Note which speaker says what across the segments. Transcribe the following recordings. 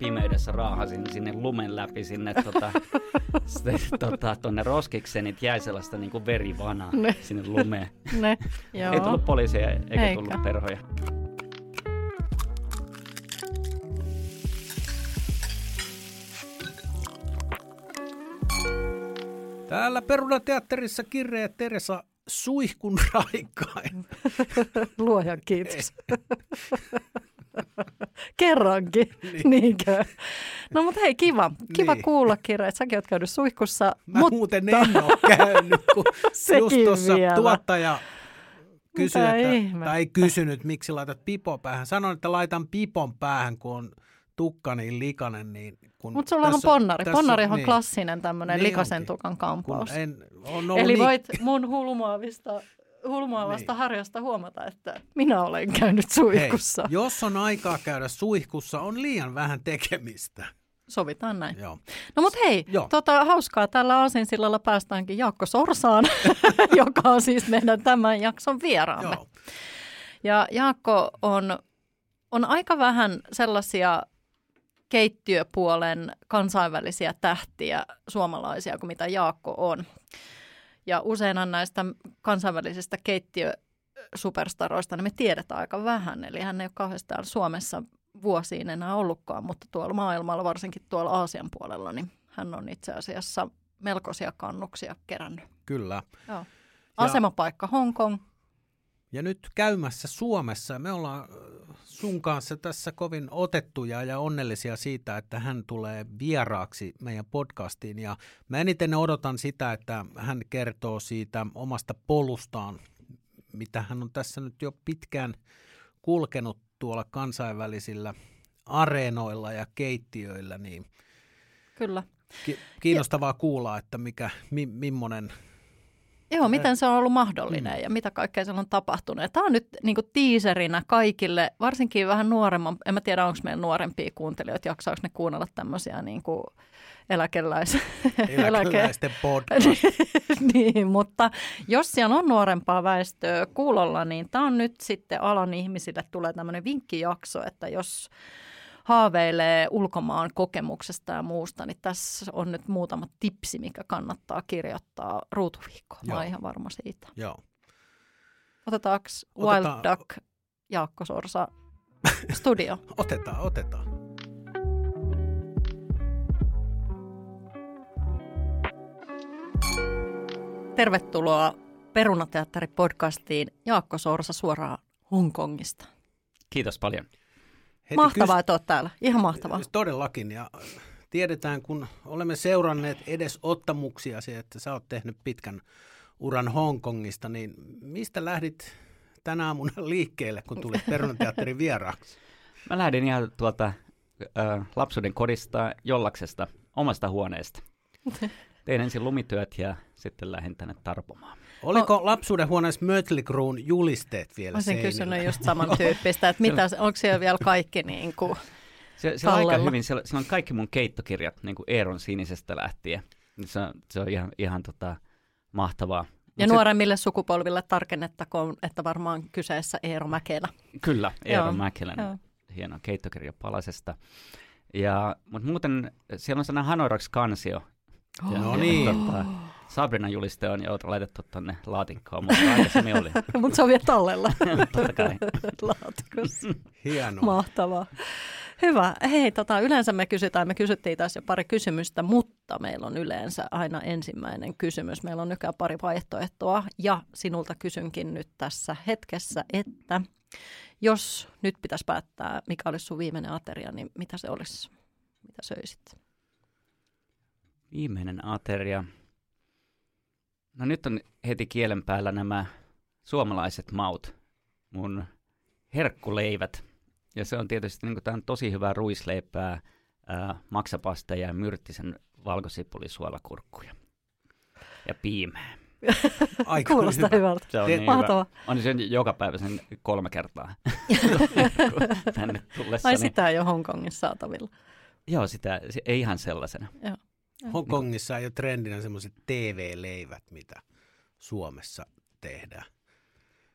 Speaker 1: pimeydessä raahasin sinne lumen läpi sinne tota, sitten, tota, tonne roskikseen, niin jäi sellaista niin kuin verivanaa ne. sinne lumeen.
Speaker 2: Ne, joo.
Speaker 1: Ei tullut poliisia eikä Eikä. tullut perhoja.
Speaker 3: Täällä Perunateatterissa kirja Teresa suihkun raikkain.
Speaker 2: Luojan kiitos. Kerrankin, niin. niinkö? No mutta hei, kiva. Kiva niin. kuulla, Kirja, että säkin oot käynyt suihkussa.
Speaker 3: Mä mutta... muuten en ole käynyt, kun just tuossa tuottaja kysyi, että, tai ei kysynyt, miksi laitat pipon päähän. Sanoin, että laitan pipon päähän, kun on tukka niin likainen, niin
Speaker 2: Mutta sulla on ponnari. Tässä, ponnari on niin, klassinen tämmöinen niin likasen onkin. tukan kampaus. En, on Eli niin... voit mun hulmuavista hulmuavasta niin. harjasta huomata, että minä olen käynyt suihkussa.
Speaker 3: Hei, jos on aikaa käydä suihkussa, on liian vähän tekemistä.
Speaker 2: Sovitaan näin. Joo. No mutta hei, tota, hauskaa tällä Aasinsillalla päästäänkin Jaakko Sorsaan, joka on siis meidän tämän jakson vieraamme. Joo. Ja Jaakko on, on aika vähän sellaisia keittiöpuolen kansainvälisiä tähtiä suomalaisia kuin mitä Jaakko on. Ja usein näistä kansainvälisistä keittiösuperstaroista niin me tiedetään aika vähän. Eli hän ei ole kauheasti Suomessa vuosiin enää ollutkaan, mutta tuolla maailmalla, varsinkin tuolla Aasian puolella, niin hän on itse asiassa melkoisia kannuksia kerännyt.
Speaker 3: Kyllä.
Speaker 2: Joo. Asemapaikka Hongkong,
Speaker 3: ja nyt käymässä Suomessa. Me ollaan sun kanssa tässä kovin otettuja ja onnellisia siitä, että hän tulee vieraaksi meidän podcastiin. Ja mä eniten odotan sitä, että hän kertoo siitä omasta polustaan, mitä hän on tässä nyt jo pitkään kulkenut tuolla kansainvälisillä areenoilla ja keittiöillä. Niin
Speaker 2: Kyllä.
Speaker 3: kiinnostavaa ja... kuulla, että mikä, mi, millainen
Speaker 2: Joo, miten se on ollut mahdollinen mm. ja mitä kaikkea siellä on tapahtunut. Tämä on nyt niin kuin tiiserinä kaikille, varsinkin vähän nuoremman, en mä tiedä onko meillä nuorempia kuuntelijoita, jaksaako ne kuunnella tämmöisiä niin kuin eläkeläis...
Speaker 3: eläkeläisten podcast.
Speaker 2: niin, mutta jos siellä on nuorempaa väestöä kuulolla, niin tämä on nyt sitten alan ihmisille tulee tämmöinen vinkkijakso, että jos haaveilee ulkomaan kokemuksesta ja muusta, niin tässä on nyt muutama tipsi, mikä kannattaa kirjoittaa ruutuviikkoon. Mä olen ihan varma siitä.
Speaker 3: Joo.
Speaker 2: Otetaanko Wild Otetaan... Duck Jaakko Sorsa studio?
Speaker 3: otetaan, otetaan.
Speaker 2: Tervetuloa Perunateatteri-podcastiin Jaakko Sorsa suoraan Hongkongista.
Speaker 1: Kiitos paljon.
Speaker 3: Heti
Speaker 2: mahtavaa, kys- että olet täällä. Ihan mahtavaa.
Speaker 3: Siis todellakin. Ja tiedetään, kun olemme seuranneet edes ottamuksia, että sä oot tehnyt pitkän uran Hongkongista, niin mistä lähdit tänä aamuna liikkeelle, kun tulit Perunateatterin vieraaksi?
Speaker 1: Mä lähdin ihan tuolta äh, lapsuuden kodista Jollaksesta, omasta huoneesta. Tein ensin lumityöt ja sitten lähdin tänne tarpomaan.
Speaker 3: Oliko no, lapsuuden huoneessa Mötley Cruen julisteet vielä
Speaker 2: Olisin kysynyt just samantyyppistä, että mitä, onko siellä vielä kaikki niin kuin
Speaker 1: se, se on aika hyvin, siellä, siellä on kaikki mun keittokirjat niin kuin Eeron sinisestä lähtien. Se on, se on ihan, ihan tota, mahtavaa.
Speaker 2: Ja Mut nuoremmille se... sukupolville tarkennettakoon, että varmaan kyseessä Eero Mäkelä.
Speaker 1: Kyllä, Eero Joo. Mäkelän Joo. hieno keittokirja Palasesta. Ja, mutta muuten siellä on sellainen Hanoirax kansio.
Speaker 3: Oh. Ja, no niin. Tota,
Speaker 1: Sabrina juliste on jo laitettu tuonne laatikkoon, mutta aikaisemmin oli.
Speaker 2: mutta se on vielä tallella.
Speaker 1: Totta kai.
Speaker 2: Laatikossa.
Speaker 3: Hienoa.
Speaker 2: Mahtavaa. Hyvä. Hei, tota, yleensä me kysytään, me kysyttiin taas jo pari kysymystä, mutta meillä on yleensä aina ensimmäinen kysymys. Meillä on nykyään pari vaihtoehtoa ja sinulta kysynkin nyt tässä hetkessä, että jos nyt pitäisi päättää, mikä olisi sun viimeinen ateria, niin mitä se olisi? Mitä söisit?
Speaker 1: Viimeinen ateria. No nyt on heti kielen päällä nämä suomalaiset maut, mun herkkuleivät. Ja se on tietysti niin kuin, tosi hyvää ruisleipää, ää, maksapasta ja myrttisen valkosipulisuolakurkkuja. Ja piimää.
Speaker 2: Aika Kuulostaa hyvä. hyvältä.
Speaker 1: Se on niin Mahtava. hyvä. On sen joka päivä sen kolme kertaa tänne tullessa.
Speaker 2: Ai sitä ei ole Hongkongissa saatavilla.
Speaker 1: Joo, sitä ei ihan sellaisena.
Speaker 2: Joo.
Speaker 3: Hongkongissa ei ole trendinä semmoiset TV-leivät, mitä Suomessa tehdään.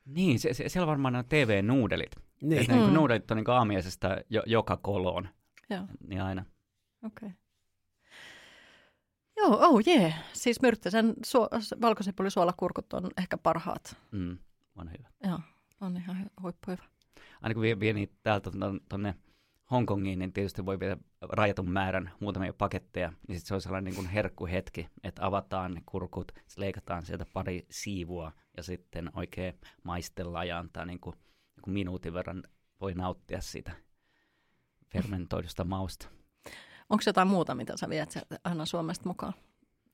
Speaker 1: Niin, se, se, siellä varmaan on TV-nuudelit. Niin. Että niin mm. nuudelit on niin aamiaisesta jo, joka koloon.
Speaker 2: Joo,
Speaker 1: niin aina.
Speaker 2: okei. Okay. Joo, oh jee. Yeah. Siis Myrttäsen su- valkosipulisuolakurkut on ehkä parhaat.
Speaker 1: Mm, on hyvä.
Speaker 2: Joo, on ihan hy- huippuhyvä.
Speaker 1: Aina kun vie, vie niitä täältä tuonne Hongkongiin, niin tietysti voi viedä rajatun määrän muutamia paketteja, niin sit se on sellainen niin kuin herkkuhetki, että avataan ne kurkut, leikataan sieltä pari siivua ja sitten oikein maistellaan ja antaa niin kuin, niin kuin minuutin verran voi nauttia siitä fermentoidusta mausta.
Speaker 2: Onko jotain muuta, mitä sä viet aina Suomesta mukaan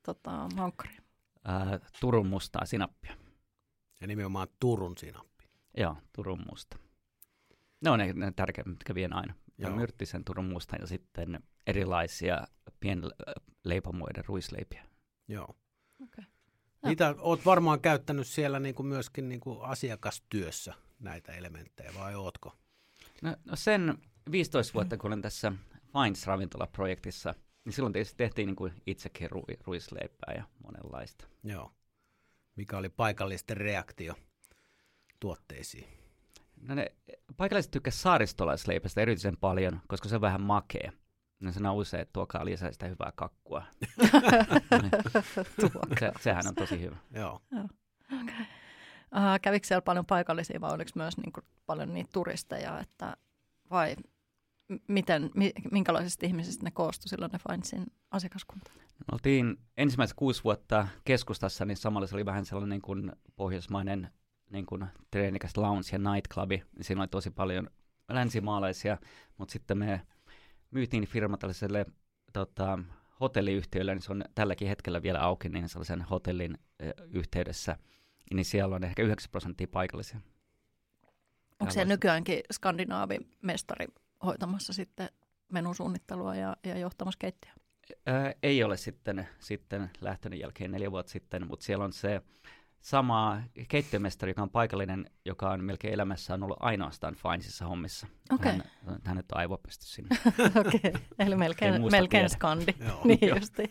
Speaker 2: tota, vankkariin?
Speaker 1: Ää, Turun mustaa sinappia.
Speaker 3: Ja nimenomaan Turun sinappi.
Speaker 1: Joo, Turun musta. Ne on ne, ne tärkeimmät, mitkä vien aina. Ja
Speaker 3: Joo.
Speaker 1: myrttisen Turun musta ja sitten erilaisia pienleipomuiden ruisleipiä.
Speaker 3: Joo.
Speaker 2: Okei.
Speaker 3: Niitä oot varmaan käyttänyt siellä niin kuin myöskin niin kuin asiakastyössä näitä elementtejä, vai ootko?
Speaker 1: No, no sen 15 vuotta, kun olen tässä Finds-ravintolaprojektissa, niin silloin tietysti tehtiin niin kuin itsekin ru- ruisleipää ja monenlaista.
Speaker 3: Joo. Mikä oli paikallisten reaktio tuotteisiin?
Speaker 1: No ne paikalliset tykkäsivät saaristolaisleipästä erityisen paljon, koska se on vähän makea. Ne sanoo usein, että tuokaa lisää sitä hyvää kakkua. se, sehän on tosi hyvä.
Speaker 3: Joo.
Speaker 2: Okay. Uh, kävikö siellä paljon paikallisia vai oliko myös niin kuin, paljon niitä turisteja, että, vai m- miten, mi, minkälaisista ihmisistä ne koostui silloin ne Findsin asiakaskunta?
Speaker 1: Me oltiin ensimmäiset kuusi vuotta keskustassa, niin samalla se oli vähän sellainen niin kuin pohjoismainen niin kuin treenikäs lounge ja nightclubi. Siinä oli tosi paljon länsimaalaisia, mutta sitten me myytiin firma tällaiselle tota, hotelliyhtiölle, niin se on tälläkin hetkellä vielä auki, niin sellaisen hotellin ö, yhteydessä, niin siellä on ehkä 9 prosenttia paikallisia.
Speaker 2: Onko siellä nykyäänkin skandinaavimestari hoitamassa sitten menusuunnittelua ja, ja johtamassa keittiöä?
Speaker 1: Ää, ei ole sitten, sitten lähtönyt jälkeen neljä vuotta sitten, mutta siellä on se sama keittiömestari, joka on paikallinen, joka on melkein elämässään ollut ainoastaan Finesissa hommissa.
Speaker 2: Okei.
Speaker 1: Hän, hänet on aivopesty sinne.
Speaker 2: Okei, okay. eli
Speaker 1: Ei
Speaker 2: melkein, melkein skandi.
Speaker 3: Joo.
Speaker 2: niin justi.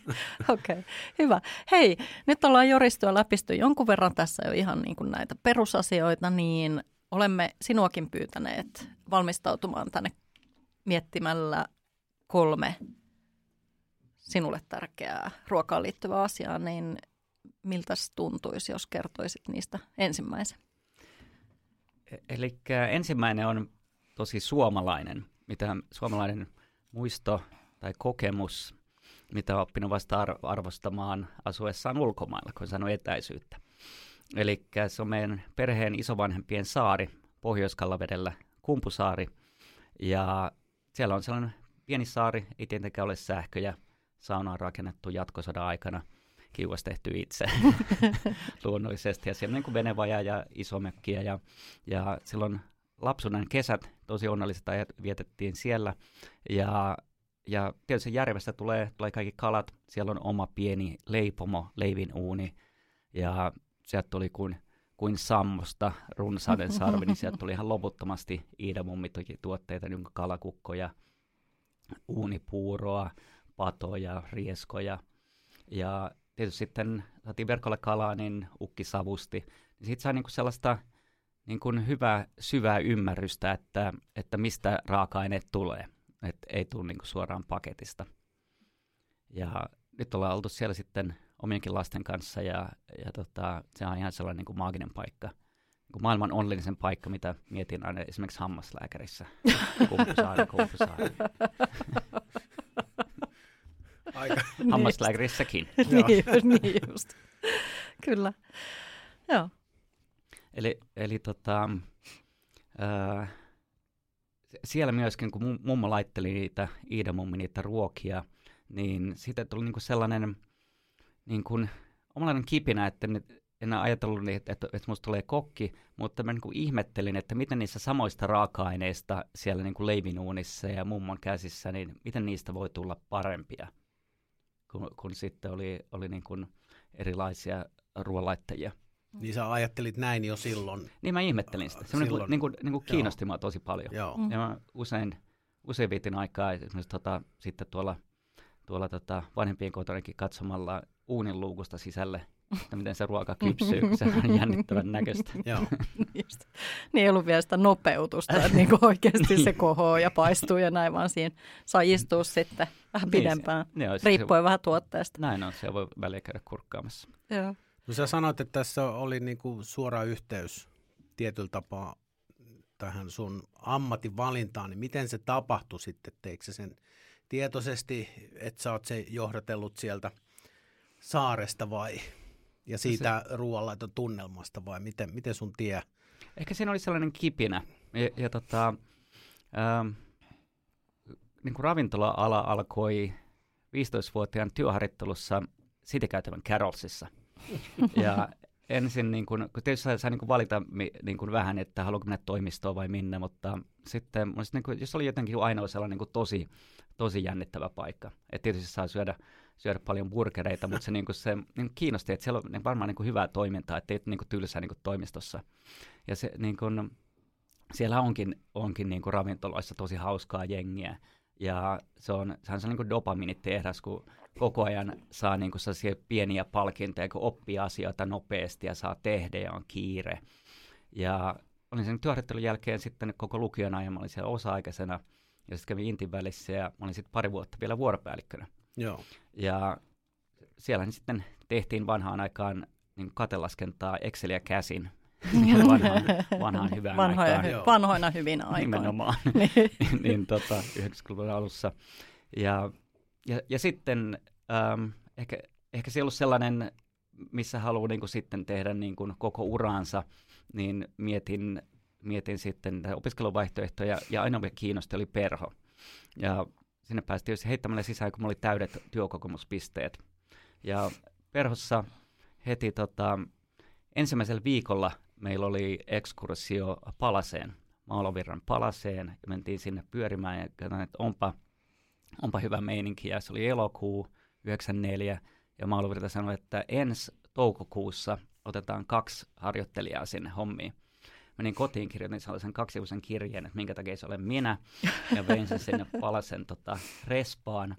Speaker 2: Okei, okay. hyvä. Hei, nyt ollaan Joristua läpisty jonkun verran tässä jo ihan niin kuin näitä perusasioita, niin olemme sinuakin pyytäneet valmistautumaan tänne miettimällä kolme sinulle tärkeää ruokaan liittyvää asiaa, niin miltä tuntuisi, jos kertoisit niistä ensimmäisen?
Speaker 1: Eli ensimmäinen on tosi suomalainen, mitä suomalainen muisto tai kokemus, mitä on oppinut vasta ar- arvostamaan asuessaan ulkomailla, kun sanoo etäisyyttä. Eli se on meidän perheen isovanhempien saari Pohjois-Kallavedellä, Kumpusaari. Ja siellä on sellainen pieni saari, ei tietenkään ole sähköjä. Sauna on rakennettu jatkosodan aikana, kiuas tehty itse luonnollisesti. Ja siellä on niin kuin venevaja ja isomökkiä. Ja, ja silloin lapsuuden kesät, tosi onnelliset ajat vietettiin siellä. Ja, ja tietysti järvestä tulee, tulee kaikki kalat. Siellä on oma pieni leipomo, leivin uuni. Ja sieltä tuli kuin, kuin sammosta runsauden sarvi, niin sieltä tuli ihan loputtomasti Iida Mummitokin tuotteita, niin kuin kalakukkoja, uunipuuroa, patoja, rieskoja. Ja tietysti sitten saatiin verkolla kalaa, niin ukki savusti. Niin siitä sai niinku sellaista niin kuin hyvää, syvää ymmärrystä, että, että mistä raaka-aineet tulee. Että ei tule niin kuin suoraan paketista. Ja nyt ollaan oltu siellä sitten omienkin lasten kanssa ja, ja tota, se on ihan sellainen niin kuin maaginen paikka. Niin kuin maailman onnellisen paikka, mitä mietin aina esimerkiksi hammaslääkärissä. Kumpusaari, kumpusaari.
Speaker 3: Aika.
Speaker 1: Hammaslääkärissäkin.
Speaker 3: Joo.
Speaker 2: niin, niin just. Kyllä. Joo.
Speaker 1: Eli, eli tota, ää, siellä myöskin, kun mum- mummo laitteli niitä, Iida mummi niitä ruokia, niin siitä tuli niinku sellainen niin kuin, omanlainen kipinä, että nyt en ajatellut, niin, että, että, että musta tulee kokki, mutta mä niin kuin ihmettelin, että miten niissä samoista raaka-aineista siellä niin kuin leivinuunissa ja mummon käsissä, niin miten niistä voi tulla parempia, kun, kun sitten oli, oli niin kuin erilaisia ruoanlaittajia.
Speaker 3: Niin sä ajattelit näin jo silloin.
Speaker 1: Niin mä ihmettelin sitä. Se
Speaker 3: Silloin-
Speaker 1: niin kuin, niin kuin
Speaker 3: joo.
Speaker 1: kiinnosti mua tosi paljon.
Speaker 3: Joo.
Speaker 2: Mm.
Speaker 1: Ja mä usein, usein vietin aikaa esimerkiksi tota, sitten tuolla, tuolla tota, vanhempien kotonakin katsomalla uunin luukusta sisälle että miten se ruoka kypsyy, kun se on jännittävän näköistä.
Speaker 3: Joo.
Speaker 2: Just. Niin ei ollut vielä sitä nopeutusta, että niin oikeasti se kohoo ja paistuu ja näin, vaan siinä saa istua sitten vähän
Speaker 1: Niin,
Speaker 2: pidempään,
Speaker 1: se- joo, se-
Speaker 2: riippuen vähän tuotteesta.
Speaker 1: Näin on, se voi väliä käydä kurkkaamassa.
Speaker 2: Joo.
Speaker 3: No sä sanoit, että tässä oli niinku suora yhteys tietyllä tapaa tähän sun ammatinvalintaan, niin miten se tapahtui sitten? Teikö sä sen tietoisesti, että sä oot se johdatellut sieltä saaresta vai ja siitä se... ruoanlaiton tunnelmasta vai miten, miten sun tie?
Speaker 1: Ehkä siinä oli sellainen kipinä. Ja, ja tota, ähm, niin kuin ravintola-ala alkoi 15-vuotiaan työharjoittelussa Citykäytävän Carolsissa. Ja ensin, niin kuin, kun tietysti saa, saa niin kuin valita niin kuin vähän, että haluanko mennä toimistoon vai minne, mutta sitten niin kuin, jos oli jotenkin ainoa sellainen niin kuin tosi, tosi jännittävä paikka. Että tietysti saa syödä, syödä paljon burgereita, mutta se, niin kuin se niin kuin kiinnosti, että siellä on niin varmaan niin kuin hyvää toimintaa, että ei ole niin kuin tylsää niin kuin toimistossa. Ja se niin kuin, siellä onkin, onkin niin kuin ravintoloissa tosi hauskaa jengiä. Ja se on, se on niin dopamiinitehdas, kun koko ajan saa niin kuin pieniä palkintoja, kun oppii asioita nopeasti ja saa tehdä ja on kiire. Ja olin sen työharjoittelun jälkeen sitten koko lukion ajan, olin siellä osa-aikaisena ja sitten kävin Intin välissä ja olin sitten pari vuotta vielä vuoropäällikkönä.
Speaker 3: Joo.
Speaker 1: Ja siellä niin sitten tehtiin vanhaan aikaan niin katelaskentaa Exceliä käsin. Ihan vanhaan, vanhaan hyvään
Speaker 2: Vanhoja,
Speaker 1: aikaan.
Speaker 2: Hy- vanhoina hyvinä aikoina.
Speaker 1: Nimenomaan.
Speaker 2: Niin.
Speaker 1: niin tota, 90-luvun alussa. Ja, ja, ja sitten ähm, ehkä, ehkä se ei ollut sellainen, missä haluaa niin kuin sitten tehdä niin kuin koko uraansa, niin mietin, mietin sitten opiskeluvaihtoehtoja, ja ainoa mikä kiinnosti oli perho. Ja sinne päästiin heittämällä sisään, kun mulla oli täydet työkokemuspisteet. Ja perhossa heti tota, ensimmäisellä viikolla meillä oli ekskursio Palaseen, Maalovirran Palaseen, ja mentiin sinne pyörimään, ja katsoin, että onpa, onpa hyvä meininki, ja se oli elokuu 94, ja Maalovirta sanoi, että ensi toukokuussa otetaan kaksi harjoittelijaa sinne hommiin. Menin kotiin, kirjoitin sellaisen kaksivuisen kirjeen, että minkä takia se olen minä, ja vein sen sinne Palasen tota, respaan.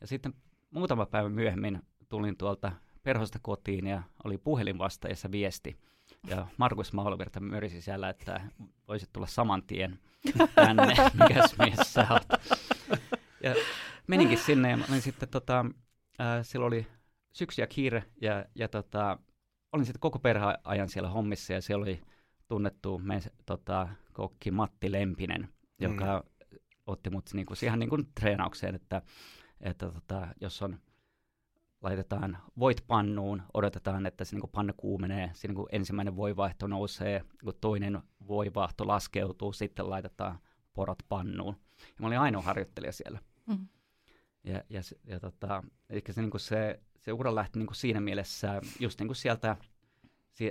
Speaker 1: Ja sitten muutama päivä myöhemmin tulin tuolta perhosta kotiin ja oli puhelin vastaajassa viesti. Ja Markus Maulovirta mörisi siellä, että voisit tulla saman tien tänne, mikäs mies sä oot. Ja meninkin sinne ja olin sitten, tota, äh, silloin oli syksy ja kiire ja, ja tota, olin sitten koko perheajan siellä hommissa ja siellä oli tunnettu me, tota, kokki Matti Lempinen, joka mm. otti mut niinku, siihen niin kuin treenaukseen, että, että tota, jos on laitetaan voit pannuun, odotetaan, että se niin pannu kuumenee, siinä niin ensimmäinen voivaihto nousee, kun toinen voivaahto laskeutuu, sitten laitetaan porot pannuun. Ja mä olin ainoa harjoittelija siellä.
Speaker 2: Mm.
Speaker 1: Ja, ja, ja tota, eli se, niin se, se ura lähti niin siinä mielessä just niin sieltä si-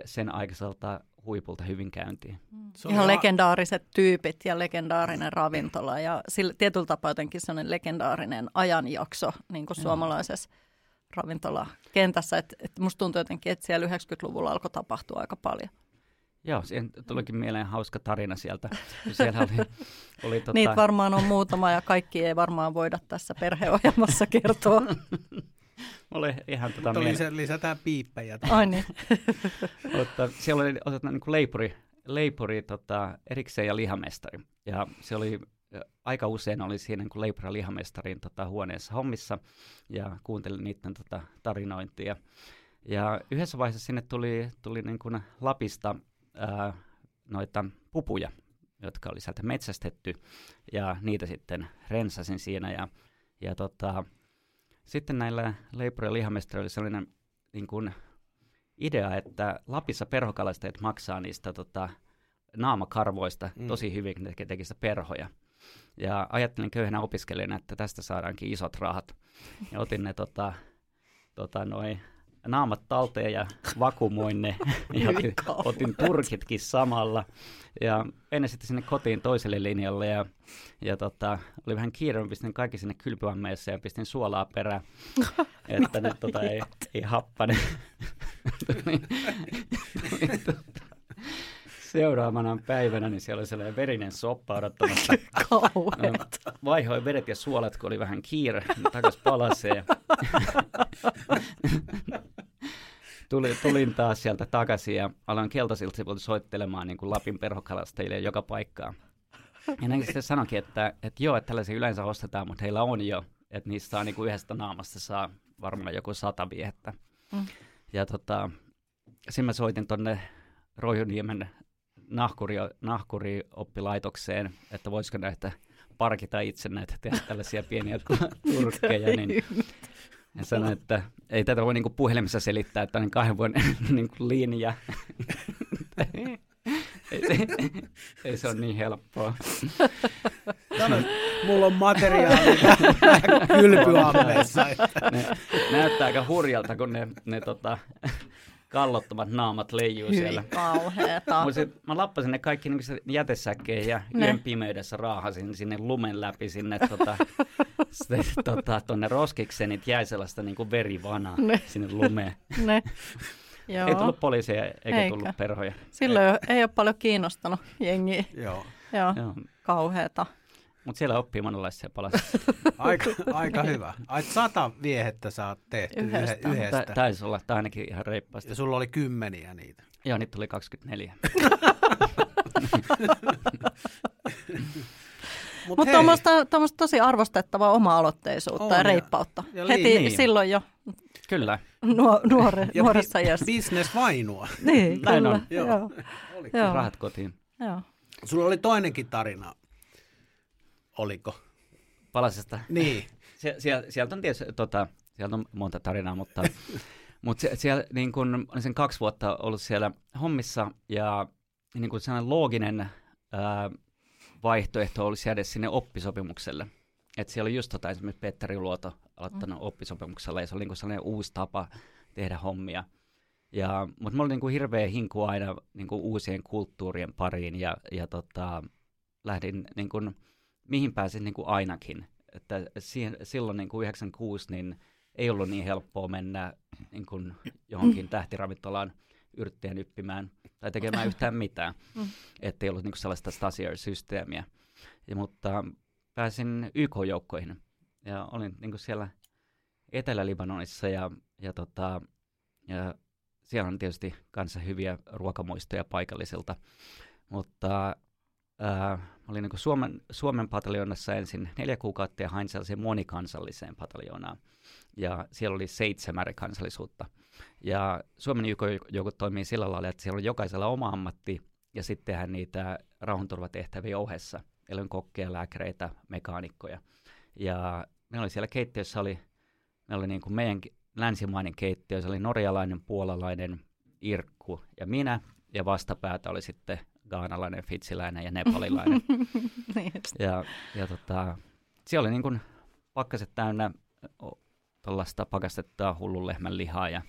Speaker 1: sen aikaiselta huipulta hyvin käyntiin.
Speaker 3: Se oli
Speaker 2: Ihan
Speaker 3: a-
Speaker 2: legendaariset tyypit ja legendaarinen ravintola ja sillä, tietyllä tapaa jotenkin sellainen legendaarinen ajanjakso niin kuin suomalaisessa ravintolakentässä. Et, et musta tuntuu jotenkin, että siellä 90-luvulla alkoi tapahtua aika paljon.
Speaker 1: Joo, siihen tulikin mieleen hauska tarina sieltä. Siellä oli, oli tota,
Speaker 2: Niitä varmaan on muutama ja kaikki ei varmaan voida tässä perheohjelmassa kertoa.
Speaker 1: oli ihan tota
Speaker 3: Mutta lisä, lisätään piippejä.
Speaker 2: Ai niin.
Speaker 1: Mutta siellä oli otetaan niin kuin leipuri, leipuri tota, erikseen ja lihamestari. Ja se oli aika usein oli siinä niin kuin leipuri ja lihamestarin tota, huoneessa hommissa ja kuuntelin niiden tota, tarinointia. Ja yhdessä vaiheessa sinne tuli, tuli niin kuin Lapista ää, noita pupuja, jotka oli sieltä metsästetty ja niitä sitten rensasin siinä ja, ja tota, sitten näillä leipuri- ja lihamestareilla oli sellainen niin kuin idea, että Lapissa perhokalastajat maksaa niistä tota, naamakarvoista
Speaker 3: Mm.
Speaker 1: tosi hyvin, kun ne sitä perhoja. Ja ajattelin köyhänä opiskelijana, että tästä saadaankin isot rahat. Ja otin ne tota, tota, noi, naamat talteen ja vakumoin ne. ja otin, turkitkin samalla. Ja ennen sitten sinne kotiin toiselle linjalle. Ja, ja tota, oli vähän kiire, mä pistin kaikki sinne kylpyammeessa ja pistin suolaa perään. että ne tota, ei, ei happane. Tota, Seuraavana päivänä niin siellä oli sellainen verinen soppa odottamassa.
Speaker 2: Kauheeta.
Speaker 1: Mä Vaihoin vedet ja suolet, kun oli vähän kiire, niin takas palaseen. tulin, tulin taas sieltä takaisin ja aloin keltaisilta soittelemaan niin kuin Lapin perhokalastajille joka paikkaa. Ja näin sitten sanoinkin, että, että joo, että tällaisia yleensä ostetaan, mutta heillä on jo, että niistä saa niin kuin yhdestä naamasta saa varmaan joku sata viehettä. Mm. Ja tota, sitten mä soitin tonne Roijuniemen nahkuri, nahkurioppilaitokseen, että voisiko näitä parkita itse näitä, tehdä tällaisia pieniä turkkeja, niin ja sanoin, että ei tätä voi niinku puhelimessa selittää, että on kahden vuoden niinku linja. ei, se, ei se ole niin helppoa.
Speaker 3: Sano, mulla on materiaalia kylpyammeessa.
Speaker 1: Ne, näyttää aika hurjalta, kun ne, ne tota, kallottomat naamat leijuu
Speaker 2: Hyi,
Speaker 1: siellä.
Speaker 2: kauheeta.
Speaker 1: Sit mä lappasin ne kaikki niin jätesäkkeen ja
Speaker 2: Ne.
Speaker 1: yön pimeydessä raahasin sinne lumen läpi sinne tota, sitten, tota, tonne roskikseen, niin jäi sellaista niin kuin verivanaa
Speaker 2: Ne.
Speaker 1: sinne lumeen.
Speaker 2: Ne. Joo.
Speaker 1: Ei tullut poliisia eikä
Speaker 2: Eikä.
Speaker 1: tullut perhoja.
Speaker 2: Silloin jo- ei ole paljon kiinnostanut jengiä.
Speaker 3: Joo.
Speaker 2: Joo,
Speaker 1: Joo.
Speaker 2: kauheeta.
Speaker 1: Mutta siellä oppii monenlaisia palasia.
Speaker 3: Aika, aika hyvä. Ai sata viehettä sä oot tehty
Speaker 2: Yhdestä.
Speaker 3: yhdestä.
Speaker 1: Tä- Taisi olla tai ainakin ihan reippaasti.
Speaker 3: Ja sulla oli kymmeniä niitä.
Speaker 1: Joo, niitä tuli 24.
Speaker 3: Mut
Speaker 2: Mutta tuommoista, tosi arvostettavaa oma-aloitteisuutta
Speaker 3: On
Speaker 2: ja
Speaker 3: ja-
Speaker 2: reippautta.
Speaker 3: ja
Speaker 2: Heti
Speaker 1: niin.
Speaker 2: silloin jo
Speaker 1: Kyllä.
Speaker 2: nuo, nuore,
Speaker 3: ja
Speaker 2: nuoressa
Speaker 3: bi-
Speaker 2: iässä.
Speaker 3: Business vainua.
Speaker 2: Niin,
Speaker 1: Näin
Speaker 2: kyllä.
Speaker 1: on.
Speaker 3: Joo.
Speaker 2: Joo. Joo.
Speaker 1: Rahat kotiin.
Speaker 2: Joo.
Speaker 3: Sulla oli toinenkin tarina. Oliko?
Speaker 1: Palasesta.
Speaker 3: Niin.
Speaker 1: Sie, siellä, sieltä on tietysti, tota, sieltä on monta tarinaa, mutta, mutta se, siellä niin kun, olin sen kaksi vuotta ollut siellä hommissa ja niin kun sellainen looginen ää, vaihtoehto olisi jäädä sinne oppisopimukselle. Et siellä oli just tota, esimerkiksi Petteri Luoto aloittanut mm. oppisopimuksella ja se oli niin kuin sellainen uusi tapa tehdä hommia. Ja, mutta mulla oli niin kuin hirveä hinku aina niin kuin uusien kulttuurien pariin ja, ja tota, lähdin niin kuin, mihin pääsin niin kuin ainakin. Että siihen, silloin niin kuin 96 niin ei ollut niin helppoa mennä niin kuin johonkin tähtiravintolaan yrttiä nyppimään tai tekemään yhtään mitään.
Speaker 2: Mm.
Speaker 1: Että ei ollut niin kuin sellaista Stasier-systeemiä. Ja, mutta pääsin YK-joukkoihin ja olin niin kuin siellä Etelä-Libanonissa ja, ja, tota, ja siellä on tietysti kanssa hyviä ruokamuistoja paikallisilta, mutta mä olin niin Suomen, Suomen pataljoonassa ensin neljä kuukautta ja hain sellaiseen monikansalliseen pataljoonaan. Ja siellä oli seitsemän kansallisuutta. Ja Suomen YK-joukot toimii sillä lailla, että siellä on jokaisella oma ammatti ja sitten tehdään niitä rauhanturvatehtäviä ohessa. Eli on kokkeja, lääkäreitä, mekaanikkoja. Ja meillä oli siellä keittiössä oli, meillä oli niin kuin meidän länsimainen keittiö, se oli norjalainen, puolalainen, Irkku ja minä. Ja vastapäätä oli sitten gaanalainen, fitsiläinen ja nepalilainen.
Speaker 2: niin
Speaker 1: ja, ja tota, siellä oli niin kuin pakkaset täynnä tuollaista pakastettua hullun lehmän lihaa ja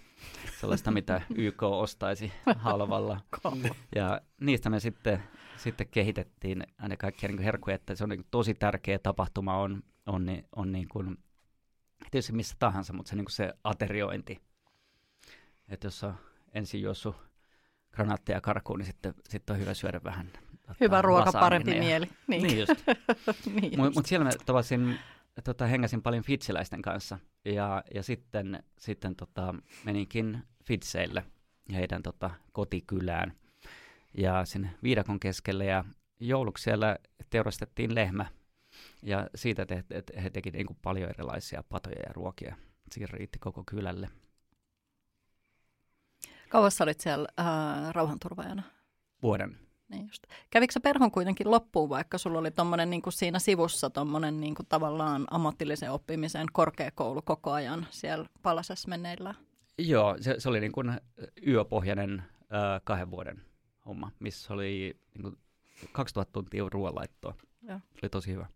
Speaker 1: sellaista, mitä YK ostaisi halvalla. Ja niistä me sitten, sitten kehitettiin aina kaikkia niin herkkuja, että se on niin kuin tosi tärkeä tapahtuma on, on, on niin kuin, tietysti missä tahansa, mutta se, niin kuin se ateriointi. Että jos on ensin juossut granaatteja karkuun, niin sitten, sitten on hyvä syödä vähän. tota,
Speaker 2: Hyvä ruoka, parempi
Speaker 1: lasagneja.
Speaker 2: mieli. Niin,
Speaker 1: Niin just.
Speaker 2: niin
Speaker 1: Mutta
Speaker 2: just.
Speaker 1: mut siellä mä tavasin, tota, hengäsin paljon fitsiläisten kanssa ja, ja sitten, sitten tota, meninkin fitseille heidän tota, kotikylään ja sinne viidakon keskelle ja jouluksi siellä teurastettiin lehmä ja siitä te, te, he teki niin kuin paljon erilaisia patoja ja ruokia. Siinä riitti koko kylälle.
Speaker 2: Kauas sä olit siellä äh, rauhanturvaajana?
Speaker 1: Vuoden.
Speaker 2: Niin just. Kävikö sä perhon kuitenkin loppuun, vaikka sulla oli tommonen, niin kuin siinä sivussa tommonen, niin kuin tavallaan ammatillisen oppimisen korkeakoulu koko ajan siellä Palasessa menneillä?
Speaker 1: Joo, se, se oli niin kuin yöpohjainen äh, kahden vuoden homma, missä oli niin kuin 2000 tuntia ruoanlaittoa.
Speaker 2: Joo.
Speaker 1: Se oli tosi hyvä.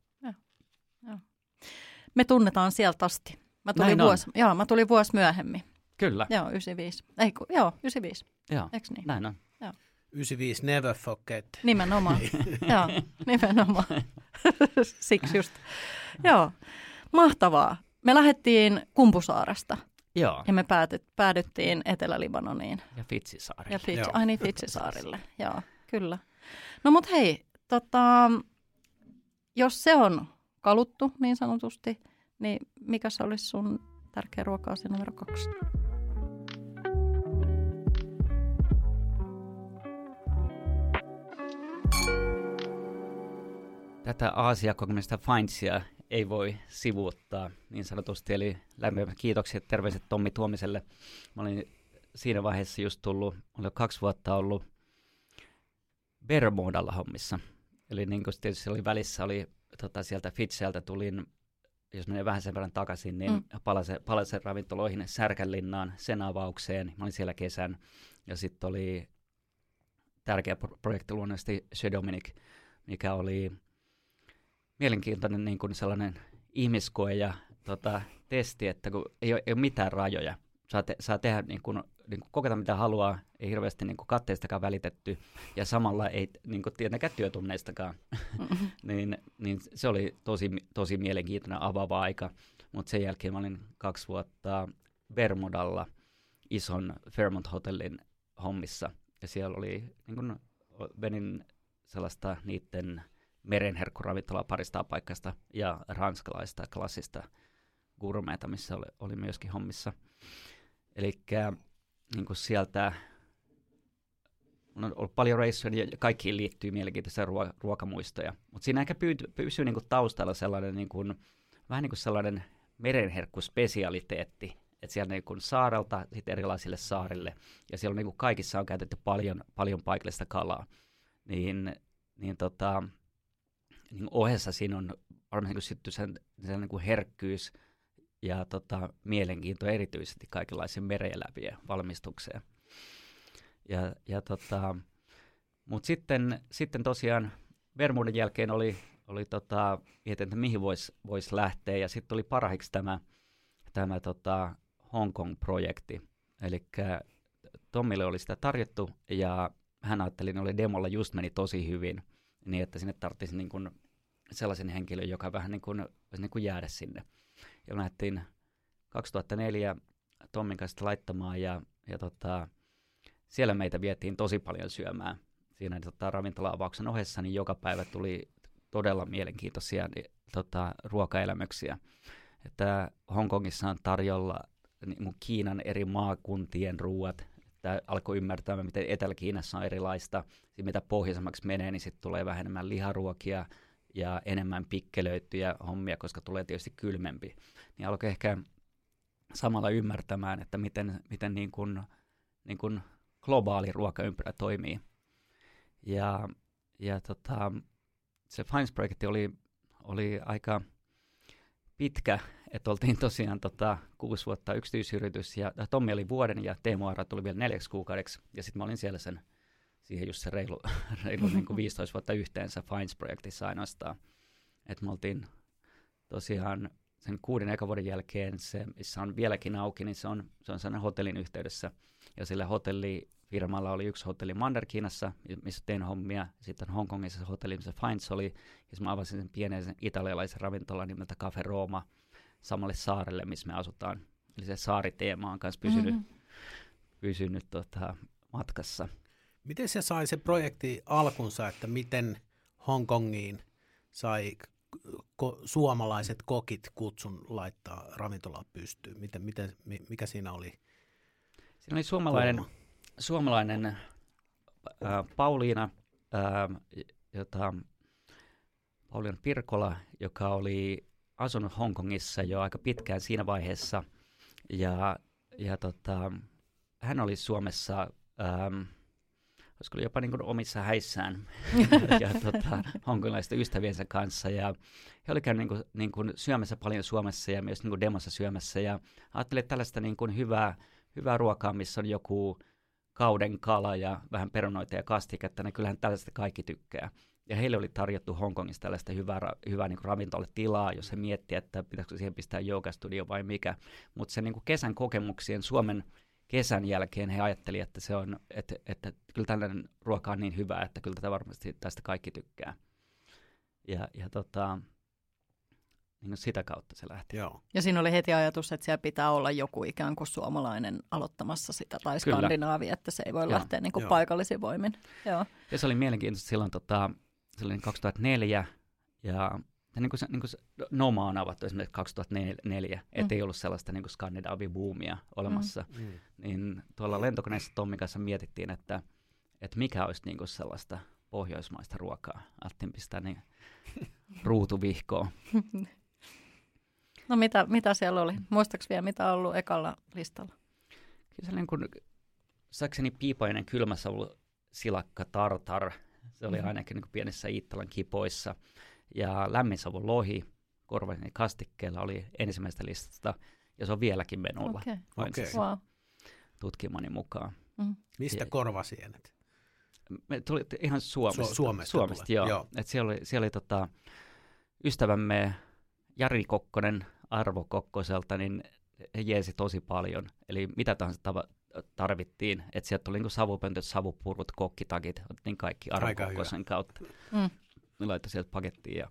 Speaker 2: Me tunnetaan sieltä asti. Mä tulin,
Speaker 1: Näin on.
Speaker 2: vuosi, joo, mä tulin vuosi myöhemmin.
Speaker 1: Kyllä,
Speaker 2: Joo, 95. Ei, ku, joo, 95.
Speaker 1: joo,
Speaker 2: Eikö niin?
Speaker 1: näin on.
Speaker 3: 95 never forget.
Speaker 2: Nimenomaan. joo, nimenomaan. Siksi just. Joo, mahtavaa. Me lähdettiin Kumpusaaresta
Speaker 1: Joo,
Speaker 2: ja me päätyt, päädyttiin Etelä-Libanoniin.
Speaker 1: ja Fitsisaari.
Speaker 2: Ja Fitsi,
Speaker 3: Joo.
Speaker 2: ai niin, Fitsisaarille. Joo, kyllä. No mut hei, tota, jos se on kaluttu niin sanotusti, niin mikä se olisi sun tärkeä ruoka-asia numero kaksi?
Speaker 1: Tätä Aasia-kokemusta Findsia ei voi sivuuttaa niin sanotusti, eli lämpimät kiitokset terveiset Tommi Tuomiselle. Mä olin siinä vaiheessa just tullut, olin kaksi vuotta ollut Bermudalla hommissa. Eli niin kuin tietysti oli välissä, oli tota, sieltä Fitseltä tulin, jos menee vähän sen verran takaisin, niin mm. palasen, palasen ravintoloihin Särkänlinnaan, sen avaukseen. Mä olin siellä kesän. Ja sitten oli tärkeä projekti luonnollisesti Dominic, mikä oli mielenkiintoinen niin kuin sellainen ihmiskoe ja tota, testi, että kun ei ole, ei ole mitään rajoja. Saa, te, saa tehdä niin kuin, niin kuin koketa mitä haluaa, ei hirveästi niin kuin katteistakaan välitetty ja samalla ei niin kuin tietenkään työtunneistakaan. Mm-hmm. niin, niin se oli tosi, tosi mielenkiintoinen avaava aika, mutta sen jälkeen mä olin kaksi vuotta Bermudalla ison Fairmont Hotellin hommissa ja siellä oli, niin kuin, venin sellaista niiden merenherkkuravintolaa parista paikasta ja ranskalaista klassista gourmeita, missä oli, oli myöskin hommissa. Eli niin sieltä on ollut paljon reissuja ja kaikkiin liittyy mielenkiintoisia ruo- ruokamuistoja. Mutta siinä ehkä pyy- pysyy niin taustalla sellainen niin kuin, vähän niin kuin sellainen merenherkkuspesialiteetti, että siellä niin kuin saarelta sitten erilaisille saarille, ja siellä on niin kuin kaikissa on käytetty paljon, paljon paikallista kalaa, niin, niin tota, niin ohessa siinä on varmaan niin sitten sen, sen niin kuin herkkyys ja tota, mielenkiinto erityisesti kaikenlaisen merelävien valmistukseen. Ja, ja tota, Mutta sitten, sitten tosiaan Bermuden jälkeen oli, oli tota, mietin, että mihin voisi vois lähteä, ja sitten tuli parhaiksi tämä, tämä tota, Hongkong-projekti. Eli Tommille oli sitä tarjottu, ja hän ajatteli, että oli demolla just meni tosi hyvin, niin että sinne tarvitsisi niin kuin sellaisen henkilön, joka vähän niin kuin, voisi niin kuin jäädä sinne. Ja me lähdettiin 2004 Tommin kanssa laittamaan ja, ja tota, siellä meitä vietiin tosi paljon syömään. Siinä tota, ravintola-avauksen ohessa niin joka päivä tuli todella mielenkiintoisia niin, tota, ruokaelämyksiä. Että Hongkongissa on tarjolla niin Kiinan eri maakuntien ruuat, että alkoi ymmärtää, miten Etelä-Kiinassa on erilaista. Sitten mitä pohjoisemmaksi menee, niin sitten tulee vähän enemmän liharuokia ja enemmän pikkelöityjä hommia, koska tulee tietysti kylmempi. Niin alkoi ehkä samalla ymmärtämään, että miten, miten niin kuin, niin kuin globaali ruokaympärä toimii. Ja, ja tota, se Fines-projekti oli, oli aika pitkä, että oltiin tosiaan tota, kuusi vuotta yksityisyritys, ja Tommi oli vuoden, ja Teemu Ara tuli vielä neljäksi kuukaudeksi, ja sitten mä olin siellä sen, siihen just se reilu, reilu niin kuin 15 vuotta yhteensä Fines-projektissa ainoastaan. Että me oltiin tosiaan sen kuuden eka vuoden jälkeen, se, missä on vieläkin auki, niin se on, se on sellainen hotellin yhteydessä, ja sillä hotellifirmalla oli yksi hotelli Manner-Kiinassa, missä tein hommia. Sitten Hongkongissa se hotelli, missä Finds oli. Ja mä avasin sen pienen sen italialaisen ravintolan nimeltä Cafe Roma samalle saarelle, missä me asutaan. Eli se saariteema on myös pysynyt, mm-hmm. pysynyt tota, matkassa.
Speaker 3: Miten se sai se projekti alkunsa, että miten Hongkongiin sai ko- suomalaiset kokit kutsun laittaa ravintolaa pystyyn? Miten, miten, mikä siinä oli?
Speaker 1: Siinä oli suomalainen, Kulma suomalainen äh, Pauliina, äh, jota, Pauliina Pirkola, joka oli asunut Hongkongissa jo aika pitkään siinä vaiheessa. Ja, ja tota, hän oli Suomessa, ähm, olisiko jopa niin kuin omissa häissään ja tota, hongkongilaisten ystäviensä kanssa. Ja he olivat käyneet niin kuin, niin kuin syömässä paljon Suomessa ja myös niin kuin demossa syömässä. Ja ajattelin, että tällaista niin kuin hyvää, hyvää ruokaa, missä on joku kauden kala ja vähän perunoita ja kastiketta, niin kyllähän tällaista kaikki tykkää. Ja heille oli tarjottu Hongkongissa tällaista hyvää, hyvää niin ravintolle tilaa, jos he miettii, että pitäisikö siihen pistää joogastudio vai mikä. Mutta se niin kuin kesän kokemuksien Suomen kesän jälkeen he ajatteli, että se on, että, että kyllä tällainen ruoka on niin hyvä, että kyllä tätä varmasti tästä kaikki tykkää. Ja, ja tota, niin sitä kautta se lähti.
Speaker 2: Joo. Ja siinä oli heti ajatus, että siellä pitää olla joku ikään kuin suomalainen aloittamassa sitä, tai skandinaavi, Kyllä. että se ei voi Joo. lähteä niin kuin paikallisin voimin. Joo.
Speaker 1: Ja se oli mielenkiintoista silloin, tota, se oli 2004, ja ja niin kuin se, niin kuin se Noma on avattu esimerkiksi 2004, mm. ettei ollut sellaista niin skandinaavibuumia olemassa, mm. mm. niin tuolla lentokoneessa Tommin kanssa mietittiin, että, että mikä olisi niin kuin sellaista pohjoismaista ruokaa. Ajattelin pistää niin ruutuvihkoa.
Speaker 2: No mitä, mitä siellä oli? Muistaaks vielä, mitä on ollut ekalla listalla?
Speaker 1: Kyllä se niin kuin, sakseni piipainen kylmäsavu silakka tartar. Se oli mm-hmm. ainakin niin pienessä Iittalan kipoissa. Ja lämminsavun lohi korvaisen kastikkeella oli ensimmäistä listasta, ja se on vieläkin menulla.
Speaker 2: Okei.
Speaker 3: Okei.
Speaker 1: Siis
Speaker 2: Wow.
Speaker 1: tutkimani mukaan.
Speaker 2: Mm.
Speaker 3: Mistä korvasienet?
Speaker 1: Me tuli ihan Suomesta.
Speaker 3: Su- Suomesta
Speaker 1: Suomesta
Speaker 3: tulee,
Speaker 1: joo.
Speaker 3: joo.
Speaker 1: Et siellä oli, siellä oli tota, ystävämme Jari Kokkonen Arvo Kokkoselta, niin he jeesi tosi paljon. Eli mitä tahansa tava, tarvittiin. Että sieltä tuli niinku savupöntöt, savupurut, kokkitakit, otettiin kaikki Arvo
Speaker 3: Aika hyvä.
Speaker 1: Kokkosen kautta.
Speaker 2: Mm.
Speaker 1: Ne laittoi sieltä pakettiin ja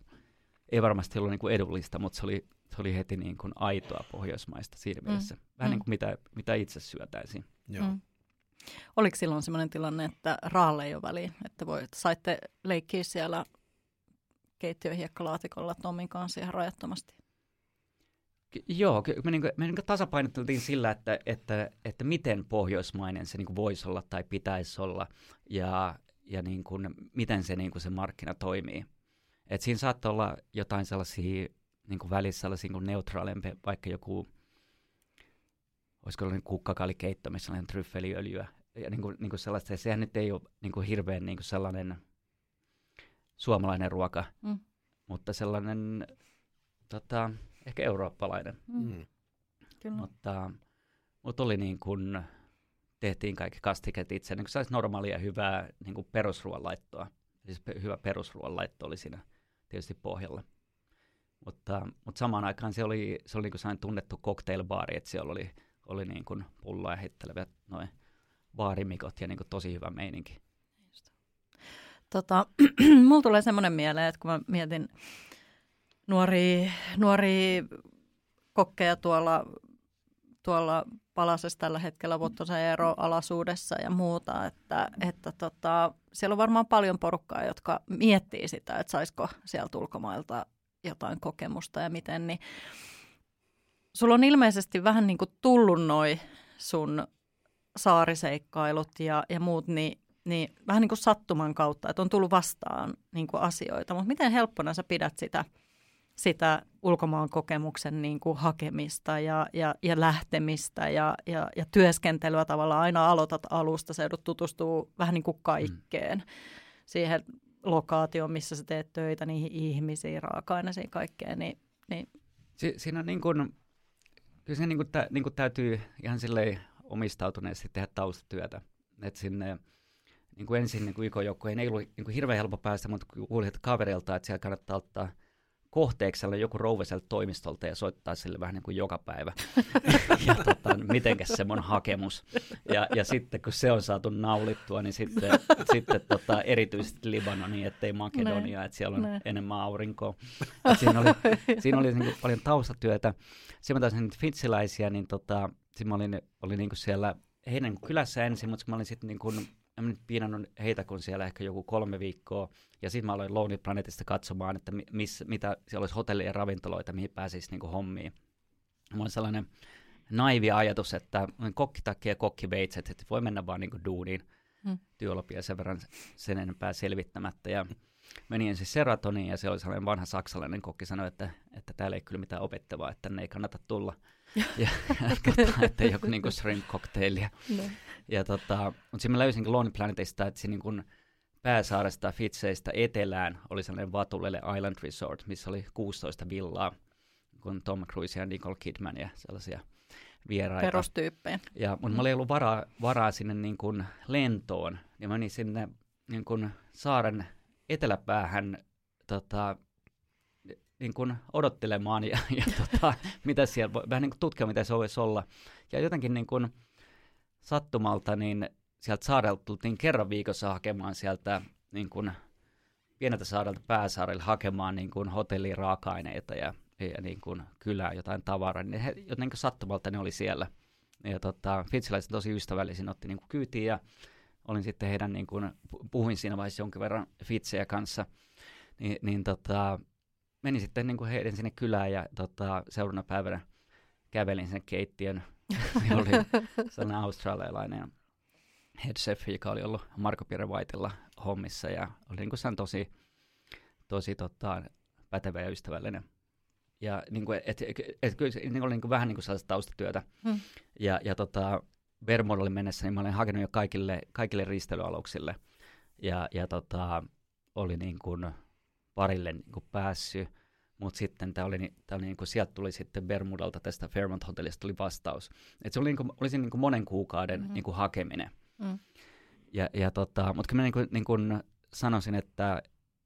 Speaker 1: ei varmasti ollut niinku edullista, mutta se oli, se oli heti niinku aitoa pohjoismaista siinä
Speaker 2: Mm.
Speaker 1: mielessä. Vähän
Speaker 2: Mm.
Speaker 1: niin kuin mitä, mitä itse syötäisiin.
Speaker 3: Joo.
Speaker 2: Mm. Oliko silloin sellainen tilanne, että raalle ei ole väliä, että voi, että saitte leikkiä siellä keittiön hiekkalaatikolla Tomin kanssa ihan rajattomasti?
Speaker 1: Joo, me, niinku, me niinku tasapainotteltiin sillä, että, että, että miten pohjoismainen se niinku voisi olla tai pitäisi olla ja, ja niinku, miten se, niinku, se markkina toimii. Et siinä saattaa olla jotain sellaisia niinku välissä sellaisia niinku neutraalempia, vaikka joku, olisiko ollut kukkakaalikeitto, missä on tryffeliöljyä ja niinku, niinku sellaista. Ja sehän nyt ei ole niinku hirveän niinku sellainen suomalainen ruoka,
Speaker 2: Mm.
Speaker 1: mutta sellainen tota, ehkä eurooppalainen.
Speaker 3: Mm.
Speaker 2: Kyllä.
Speaker 1: Mutta, mutta oli niin kuin, tehtiin kaikki kastiket itse, niin kuin saisi normaalia hyvää niin kuin perusruoanlaittoa. Siis pe- hyvä perusruoanlaitto oli siinä tietysti pohjalla. Mutta, mutta samaan aikaan se oli, se oli niin kuin sellainen tunnettu cocktailbaari, että siellä oli, oli niin kuin pulloa heittelevät noin baarimikot ja niin kuin tosi hyvä meininki.
Speaker 2: Tota, mulla tulee semmoinen mieleen, että kun mä mietin nuoria, nuoria kokkeja tuolla, tuolla Palasessa tällä hetkellä Vottosen ero alaisuudessa ja muuta, että, että tota, siellä on varmaan paljon porukkaa, jotka miettii sitä, että saisiko sieltä ulkomailta jotain kokemusta ja miten, niin sulla on ilmeisesti vähän niin kuin tullut noi sun saariseikkailut ja, ja muut, niin niin vähän niin kuin sattuman kautta, että on tullut vastaan niin kuin asioita. Mutta miten helppona sä pidät sitä, sitä ulkomaan kokemuksen niin kuin hakemista ja, ja, ja lähtemistä ja, ja, ja työskentelyä tavallaan aina aloitat alusta, sä joudut tutustua vähän niin kuin kaikkeen. Siihen lokaatioon, missä sä teet töitä, niihin ihmisiin, raaka-aineisiin, kaikkeen, niin, niin
Speaker 1: Si- siinä on niin kuin, kyllä se niin kuin, tä- niin kuin täytyy ihan silleen omistautuneesti tehdä taustatyötä. Että sinne niin kuin ensin niin kuin YK-joukkoihin ei ollut niin kuin hirveän helppo päästä, mutta kun kuulit kaverilta, että siellä kannattaa ottaa kohteeksi sellainen joku rouva sieltä toimistolta ja soittaa sille vähän niin kuin joka päivä. ja tota, mitenkäs se mun hakemus. Ja, ja sitten kun se on saatu naulittua, niin sitten, sitten tota, erityisesti Libanoniin, ettei Makedonia, että siellä on
Speaker 2: Ne.
Speaker 1: enemmän aurinkoa. Et siinä oli, siinä oli niin kuin paljon taustatyötä. Sitten mä taisin fitsiläisiä, niin tota, sit mä olin, olin niin kuin siellä heidän kylässä ensin, mutta mä olin sitten niin kuin, en mä nyt piinannut heitä kun siellä ehkä joku kolme viikkoa. Ja sitten mä aloin Lonely Planetista katsomaan, että mi- miss, mitä siellä olisi hotelleja ja ravintoloita, mihin pääsisi niin kuin hommiin. Mulla on sellainen naivi ajatus, että kokkitakki ja kokkiveitset, että voi mennä vaan niin kuin duuniin
Speaker 2: Mm.
Speaker 1: työlopia sen verran sen enempää selvittämättä. Ja menin ensin Seratoniin ja se oli sellainen vanha saksalainen kokki sanoi, että, että täällä ei kyllä mitään opettavaa, että tänne ei kannata tulla. Ja, ja tota, että joku niin kuin shrimp cocktailia.
Speaker 2: no.
Speaker 1: Ja tota, mutta sitten mä löysin Lonely Planetista, että siinä niin kuin pääsaaresta Fitseistä etelään oli sellainen Vatulele Island Resort, missä oli 16 villaa, kun Tom Cruise ja Nicole Kidman ja sellaisia vieraita.
Speaker 2: perustyyppejä.
Speaker 1: Ja, mutta mulla ei ollut varaa, varaa sinne niin kuin lentoon, niin mä menin sinne niin kuin saaren eteläpäähän tota, niin kuin odottelemaan ja, ja tota, mitä siellä voi, vähän niin kuin tutkia, mitä se voisi olla. Ja jotenkin niin kuin sattumalta, niin sieltä saarelta tultiin kerran viikossa hakemaan sieltä niin kuin pieneltä saarelta pääsaarelle hakemaan niin kuin hotelliin raaka-aineita ja, ja niin kuin kylään jotain tavaraa. Niin he, jotenkin sattumalta ne oli siellä. Ja tota, Fitsiläiset tosi ystävällisin otti niin kuin kyytiin ja olin sitten heidän, niin kuin, pu- puhuin siinä vaiheessa jonkin verran Fitsejä kanssa, niin, niin tota, menin sitten niin kuin heidän sinne kylään ja tota, seuraavana päivänä kävelin sen keittiön. Ja oli sellainen australialainen head chef, joka oli ollut Marko Pierre Whiteilla hommissa ja oli niin kuin tosi, tosi tota, pätevä ja ystävällinen. Ja niin kuin, et, et, et, kyllä se niin oli niin kuin vähän niin kuin sellaista taustatyötä.
Speaker 2: Hmm.
Speaker 1: Ja, ja tota, Bermudalle mennessä niin mä olin hakenut jo kaikille, kaikille risteilyaluksille. Ja, ja tota, oli niin kuin parille niin kuin päässyt. Mutta sitten tää oli, tää oli niin kuin, sieltä tuli sitten Bermudalta tästä Fairmont Hotellista tuli vastaus. Et se oli, niin kuin, oli niin kuin monen kuukauden mm-hmm. niin kuin hakeminen.
Speaker 2: Mm.
Speaker 1: Ja, ja tota, mutta kyllä mä niin kuin, niin kuin sanoisin, että,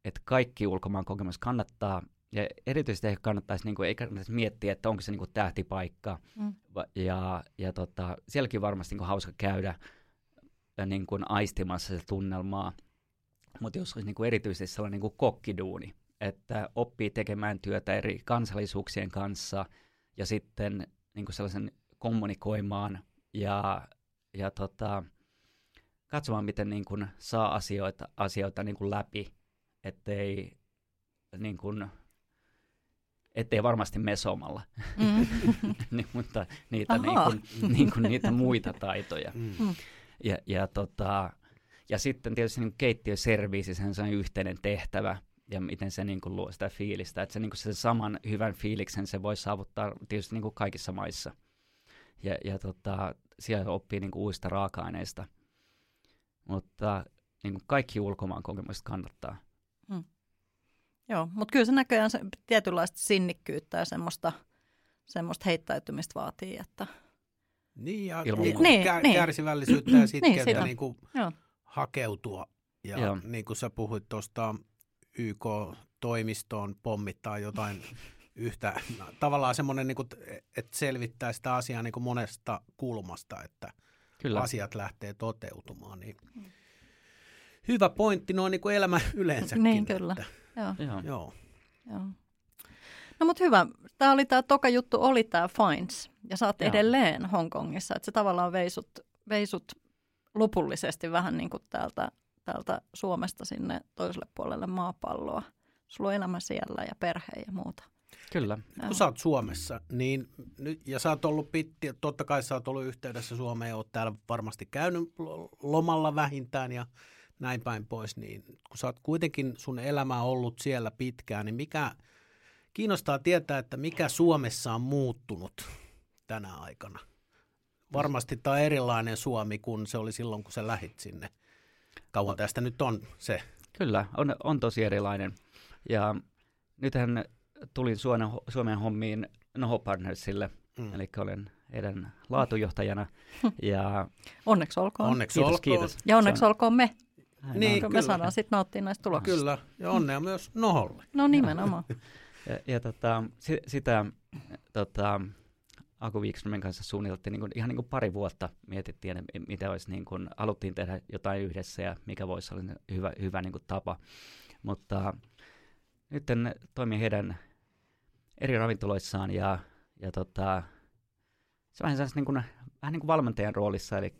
Speaker 1: että kaikki ulkomaan kokemus kannattaa. Ja erityisesti ehkä kannattaisi, niin kuin, ei kannattaisi miettiä, että onko se niin kuin tähtipaikka.
Speaker 2: Mm.
Speaker 1: Ja, ja tota, sielläkin varmasti niin kuin hauska käydä ja niin kuin aistimassa se tunnelmaa. Mutta jos olisi niin kuin erityisesti sellainen niin kuin kokkiduuni, että oppii tekemään työtä eri kansallisuuksien kanssa ja sitten niin kuin sellaisen kommunikoimaan ja, ja tota, katsomaan, miten niin kuin saa asioita, asioita niin kuin läpi, ettei, niin kuin, ettei varmasti mesomalla,
Speaker 2: Mm.
Speaker 1: niin, mutta niitä, niin kuin, niin kuin niitä muita taitoja.
Speaker 3: Mm.
Speaker 2: Mm.
Speaker 1: Ja, ja, tota, ja sitten tietysti niin keittiöserviisi, sen on yhteinen tehtävä, ja miten se niin kuin luo sitä fiilistä. Että se, niin kuin se saman hyvän fiiliksen se voi saavuttaa tietysti niin kuin kaikissa maissa. Ja, ja tota, siellä oppii niin kuin uusista raaka-aineista. Mutta niin kuin kaikki ulkomaan kokemukset kannattaa.
Speaker 2: Joo, mutta kyllä se näköjään se tietynlaista sinnikkyyttä ja semmoista, semmoista heittäytymistä vaatii, että
Speaker 3: Niin, ja
Speaker 1: Ilman
Speaker 3: niin.
Speaker 2: Niin,
Speaker 3: kär,
Speaker 2: niin.
Speaker 3: kärsivällisyyttä ja
Speaker 2: Niin,
Speaker 3: sitkeyttä
Speaker 2: sitä.
Speaker 3: niin kuin
Speaker 2: joo.
Speaker 3: Hakeutua. Ja
Speaker 1: Joo.
Speaker 3: niin kuin sä puhuit tuosta YK-toimistoon pommittaa jotain yhtä, tavallaan semmoinen, niin kuin, että selvittää sitä asiaa niin kuin monesta kulmasta, että
Speaker 1: Kyllä.
Speaker 3: asiat lähtee toteutumaan. Niin hyvä pointti noin niin kuin elämä yleensäkin.
Speaker 2: Niin, kyllä.
Speaker 3: Että,
Speaker 2: Joo,
Speaker 1: Joo.
Speaker 3: joo.
Speaker 2: joo. No mutta hyvä. Tämä oli tämä toka juttu, oli tämä Fines. Ja sä oot
Speaker 1: Joo.
Speaker 2: edelleen Hongkongissa. Että se tavallaan veisut, veisut lopullisesti vähän niin kuin täältä, täältä Suomesta sinne toiselle puolelle maapalloa. Sulla on elämä siellä ja perhe ja muuta.
Speaker 1: Kyllä.
Speaker 2: Joo.
Speaker 3: Kun sä oot Suomessa, niin nyt, ja sä oot ollut pitti, totta kai sä oot ollut yhteydessä Suomeen ja oot täällä varmasti käynyt lo- lomalla vähintään ja näin päin pois, niin kun sä oot kuitenkin sun elämä ollut siellä pitkään, niin mikä kiinnostaa tietää, että mikä Suomessa on muuttunut tänä aikana? Varmasti tämä on erilainen Suomi kuin se oli silloin, kun sä lähit sinne. Kauan tästä nyt on se.
Speaker 1: Kyllä, on, on tosi erilainen. Ja nythän tulin Suomen, Suomen hommiin Noho Partnersille,
Speaker 3: Mm.
Speaker 1: eli olen heidän laatujohtajana. Ja
Speaker 2: Onneksi olkoon.
Speaker 3: Onneksi
Speaker 1: kiitos,
Speaker 3: olkoon.
Speaker 1: kiitos.
Speaker 2: Ja onneksi
Speaker 1: Se on-
Speaker 2: olkoon me,
Speaker 1: näin
Speaker 3: Niin, kyllä.
Speaker 2: me saadaan sitten nauttia näistä tuloksista.
Speaker 3: Kyllä, ja onnea myös Noholle.
Speaker 2: No nimenomaan.
Speaker 1: Ja, ja tota, si, sitä tota, Aku Wikströmin kanssa suunniteltiin niin kuin, ihan niin kuin pari vuotta. Mietittiin, että mitä olisi, niin kuin, haluttiin tehdä jotain yhdessä ja mikä voisi olla hyvä, hyvä niin kuin tapa. Mutta nyt toimii heidän eri ravintoloissaan ja, ja tota, se on vähän, niin kuin, vähän niin kuin valmentajan roolissa, eli,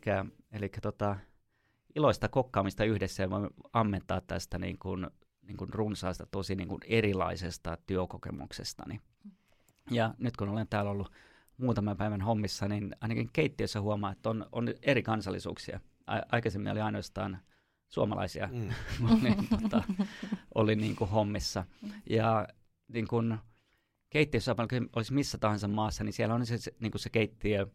Speaker 1: eli tota, iloista kokkaamista yhdessä ja voi ammentaa tästä niin kuin, niin kuin runsaasta, tosi niin kuin erilaisesta työkokemuksestani. Ja nyt kun olen täällä ollut muutaman päivän hommissa, niin ainakin keittiössä huomaa, että on, on eri kansallisuuksia. A- aikaisemmin oli ainoastaan suomalaisia,
Speaker 3: Mm.
Speaker 1: niin, tota, oli niin kuin hommissa. Ja niin kuin keittiössä, olisi missä tahansa maassa, niin siellä on se, se, niin kuin se keittiö,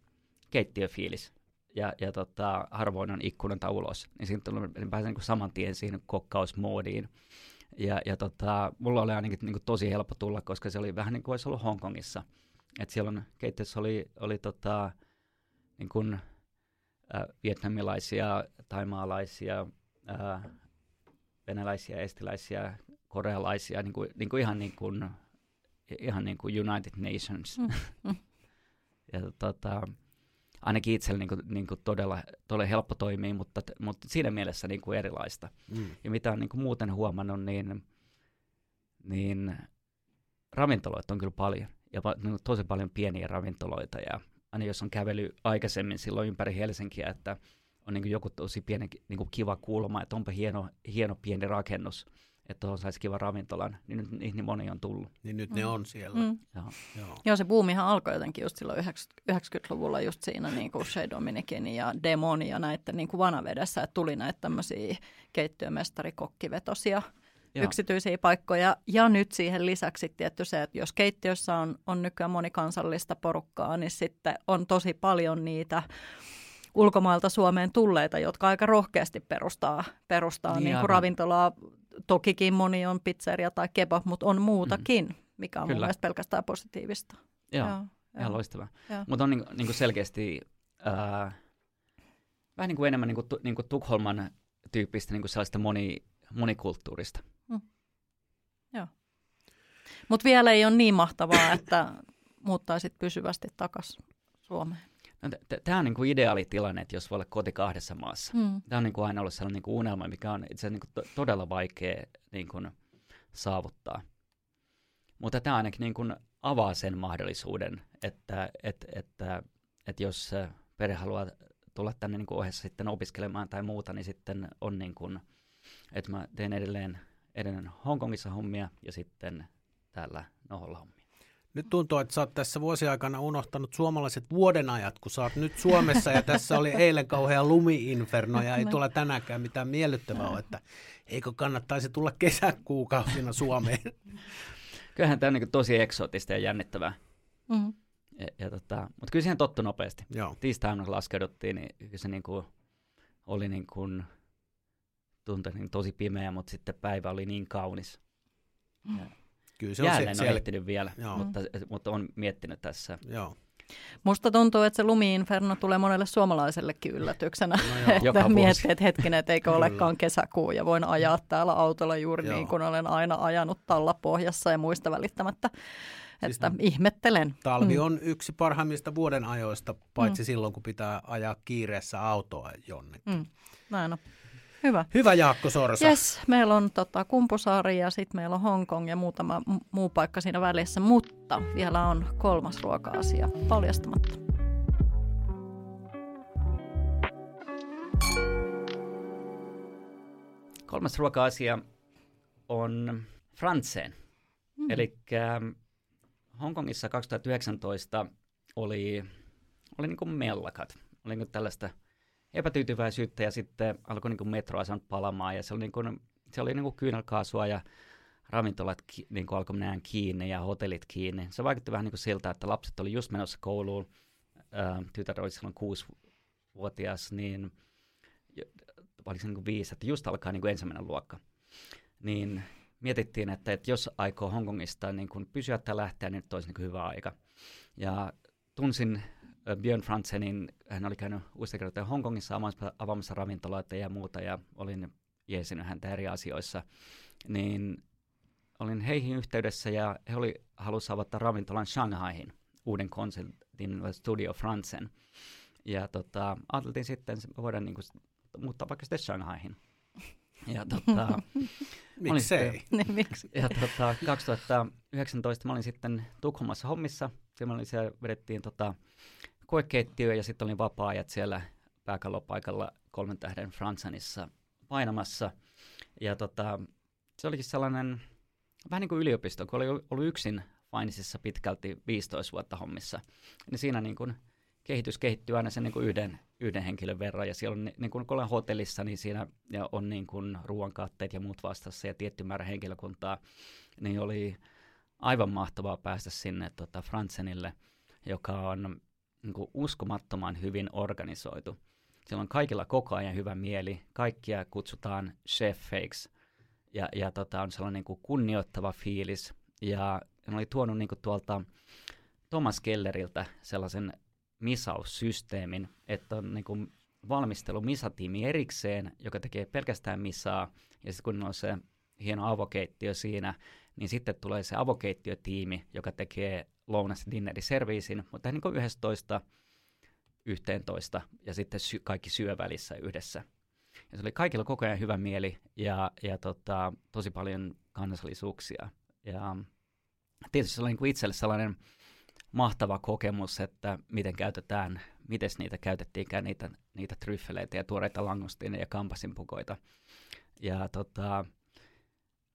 Speaker 1: keittiöfiilis. Ja, ja tota, harvoin on ikkunanta ulos. Niin siinä tulee, niin pääsen niin kuin saman tien siihen kokkausmoodiin. Ja, ja tota, mulla oli ainakin niin kuin tosi helppo tulla, koska se oli vähän niin kuin olisi ollut Hongkongissa. Et siellä on, keittiössä oli, oli tota, niin kuin, äh, vietnamilaisia, taimaalaisia, äh, venäläisiä, estiläisiä, korealaisia, niin kuin, niin kuin ihan niin kuin, ihan niin kuin United Nations.
Speaker 2: Mm, mm.
Speaker 1: ja tota, ainakin itsellä niin kuin, niin kuin todella, todella helppo toimia, mutta, mutta siinä mielessä niin kuin erilaista.
Speaker 3: Mm.
Speaker 1: Ja mitä on niin kuin muuten huomannut, niin, niin ravintoloita on kyllä paljon. Ja pa- niin kuin tosi paljon pieniä ravintoloita. Ja aina jos on kävely aikaisemmin silloin ympäri Helsinkiä, että on niin kuin joku tosi pieni niin kuin kiva kulma, että onpa hieno, hieno pieni rakennus, että tuohon saisi kiva ravintolan, niin nyt niihin niin moni on tullut.
Speaker 3: Niin nyt ne
Speaker 2: Mm.
Speaker 3: on siellä.
Speaker 2: Mm.
Speaker 1: Joo.
Speaker 3: Joo.
Speaker 2: Joo, se buumihan alkoi jotenkin just silloin 90-luvulla just siinä niin kuin Shea Dominicin ja Demon ja näiden niin kuin vanavedessä, että tuli näitä tämmöisiä keittiömestarikokkivetosia Joo. yksityisiä paikkoja. Ja nyt siihen lisäksi tietty se, että jos keittiössä on, on nykyään monikansallista porukkaa, niin sitten on tosi paljon niitä ulkomailta Suomeen tulleita, jotka aika rohkeasti perustaa, perustaa niin, niin kuin ravintolaa. Tokikin moni on pizzeria tai kebab, mutta on muutakin, mm. mikä on Kyllä. mun mielestä pelkästään positiivista.
Speaker 1: Joo, Joo ihan loistavaa. Mutta on niin, niin kuin selkeästi äh, vähän niin kuin enemmän niin kuin, niin kuin Tukholman tyyppistä niin kuin sellaista moni, monikulttuurista. Mm.
Speaker 2: Joo. Mutta vielä ei ole niin mahtavaa, että muuttaisit pysyvästi takaisin Suomeen.
Speaker 1: No, Tämä on niin kuin ideaalitilanne, että jos voi olla koti kahdessa maassa. Mm. Tämä on niin kuin aina ollut sellainen niin kuin unelma, mikä on itse niin kuin to- todella vaikea niin kuin saavuttaa. Mutta tämä ainakin niin kuin avaa sen mahdollisuuden, että, että, että, että jos perhe haluaa tulla tänne niin kuin ohessa sitten opiskelemaan tai muuta, niin sitten on niin kuin, että mä teen edelleen, edelleen Hongkongissa hommia ja sitten täällä Noholla hommia.
Speaker 3: Nyt tuntuu, että sä oot tässä vuosiaikana unohtanut suomalaiset vuodenajat, kun sä oot nyt Suomessa ja tässä oli eilen kauhean lumiinferno ja ei tule tänäänkään mitään miellyttävää ole, että eikö kannattaisi tulla kesäkuukausina Suomeen?
Speaker 1: Kyllähän tämä on niin tosi eksoottista ja jännittävää. Mm-hmm. Ja, ja tota, mutta kyllä siihen tottu nopeasti. Joo. Tiistaina kun laskeuduttiin, niin kyllä se niin kuin oli niin kuin, tuntui niin tosi pimeä, mutta sitten päivä oli niin kaunis. Mm. Kyllä se on se, ole ehtinyt vielä, mutta, mutta on miettinyt tässä. Joo.
Speaker 2: Musta tuntuu, että se lumiinferno tulee monelle suomalaisellekin yllätyksenä, no että miettii, että hetkinen, että eikö olekaan kesäkuu ja voin ajaa täällä autolla juuri joo. niin kuin olen aina ajanut talla pohjassa ja muista välittämättä. Siis että ihmettelen.
Speaker 3: Talvi mm. on yksi parhaimmista vuoden ajoista, paitsi mm. silloin, kun pitää ajaa kiireessä autoa jonnekin. Mm.
Speaker 2: Näin on. Hyvä.
Speaker 3: Hyvä Jaakko Sorsa.
Speaker 2: Yes, meillä on tota, Kumpusaari ja sitten meillä on Hongkong ja muutama muu paikka siinä välissä, mutta vielä on kolmas ruoka-asia paljastamatta.
Speaker 1: Kolmas ruoka-asia on Frantseen. Mm. Eli Hongkongissa 2019 oli, oli niin kuin mellakat. Oli niin kuin tällaista epätyytyväisyyttä ja sitten alkoi niin metroasemat palamaan ja se oli, niin kuin, se oli niin kuin kyynelkaasua ja ravintolat ki, niin kuin alkoi mennä kiinni ja hotellit kiinni. Se vaikutti vähän niin kuin siltä, että lapset oli just menossa kouluun, tytär oli silloin kuusi-vuotias, niin oliko se niin kuin viisi, että just alkaa niin kuin ensimmäinen luokka. Niin mietittiin, että, että jos aikoo Hongkongista niin kuin pysyä tai lähteä, niin nyt olisi niin kuin hyvä aika. Ja tunsin Björn Fransenin, hän oli käynyt useita kertaa Hongkongissa avaamassa, avaamassa ravintoloita ja muuta, ja olin jeesinyt häntä eri asioissa, niin olin heihin yhteydessä, ja he oli halusi avata ravintolan Shanghaihin, uuden konseptin Studio Fransen. Ja tota, ajateltiin sitten, että voidaan niin kuin, muuttaa vaikka sitten Shanghaihin. Ja tota,
Speaker 3: Miksei?
Speaker 2: Niin, miksi?
Speaker 1: Ja tota, 2019 mä olin sitten Tukholmassa hommissa. Siellä, oli siellä vedettiin tota, koekeittiö ja sitten olin vapaa-ajat siellä pääkallopaikalla kolmen tähden Fransanissa painamassa. Ja tota, se olikin sellainen vähän niin kuin yliopisto, kun oli ollut yksin Fainisissa pitkälti 15 vuotta hommissa. Niin siinä niin kuin kehitys kehittyy aina sen niin kuin yhden, yhden henkilön verran. Ja siellä on, niin kuin kun olen hotellissa, niin siinä ja on niin kuin ruoankaatteet ja muut vastassa ja tietty määrä henkilökuntaa. Niin oli aivan mahtavaa päästä sinne tota, Fransenille, joka on niin kuin uskomattoman hyvin organisoitu. Siellä on kaikilla koko ajan hyvä mieli, kaikkia kutsutaan chefeiksi ja, ja tota, on sellainen niin kuin kunnioittava fiilis. Ja ne oli tuonut niin kuin tuolta Thomas Kelleriltä sellaisen misaussysteemin, että on niin kuin valmistelu misatiimi erikseen, joka tekee pelkästään misaa, ja sitten kun on se hieno avokeittiö siinä, niin sitten tulee se avokeittiötiimi, joka tekee lounas dinneri serviisin, mutta niin kuin 11 yhteentoista ja sitten sy- kaikki syö välissä yhdessä. Ja se oli kaikilla koko ajan hyvä mieli ja, ja tota, tosi paljon kansallisuuksia. Ja tietysti se oli niin itselle sellainen mahtava kokemus, että miten käytetään, miten niitä käytettiinkään, niitä, niitä tryffeleitä ja tuoreita langostiineja ja kampasinpukoita. Ja tota,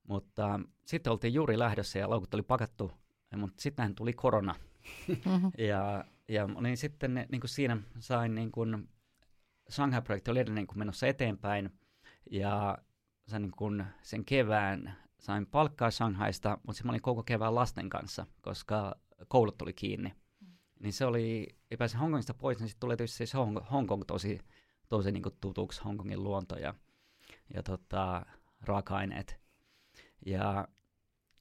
Speaker 1: mutta sitten oltiin juuri lähdössä ja laukut oli pakattu mutta sittenhän tuli korona. Mm-hmm. ja, ja olin sitten niin kuin siinä sain niin kuin, Shanghai-projekti oli edelleen niin menossa eteenpäin ja sain niin kuin sen kevään sain palkkaa Shanghaista, mutta sitten mä olin koko kevään lasten kanssa, koska koulut tuli kiinni. Niin se oli, ei pääse Hongkongista pois, niin sitten tuli tietysti siis Hong, Hongkong tosi, tosi niin kuin tutuksi, Hongkongin luonto ja, ja tota, raaka-aineet. Ja,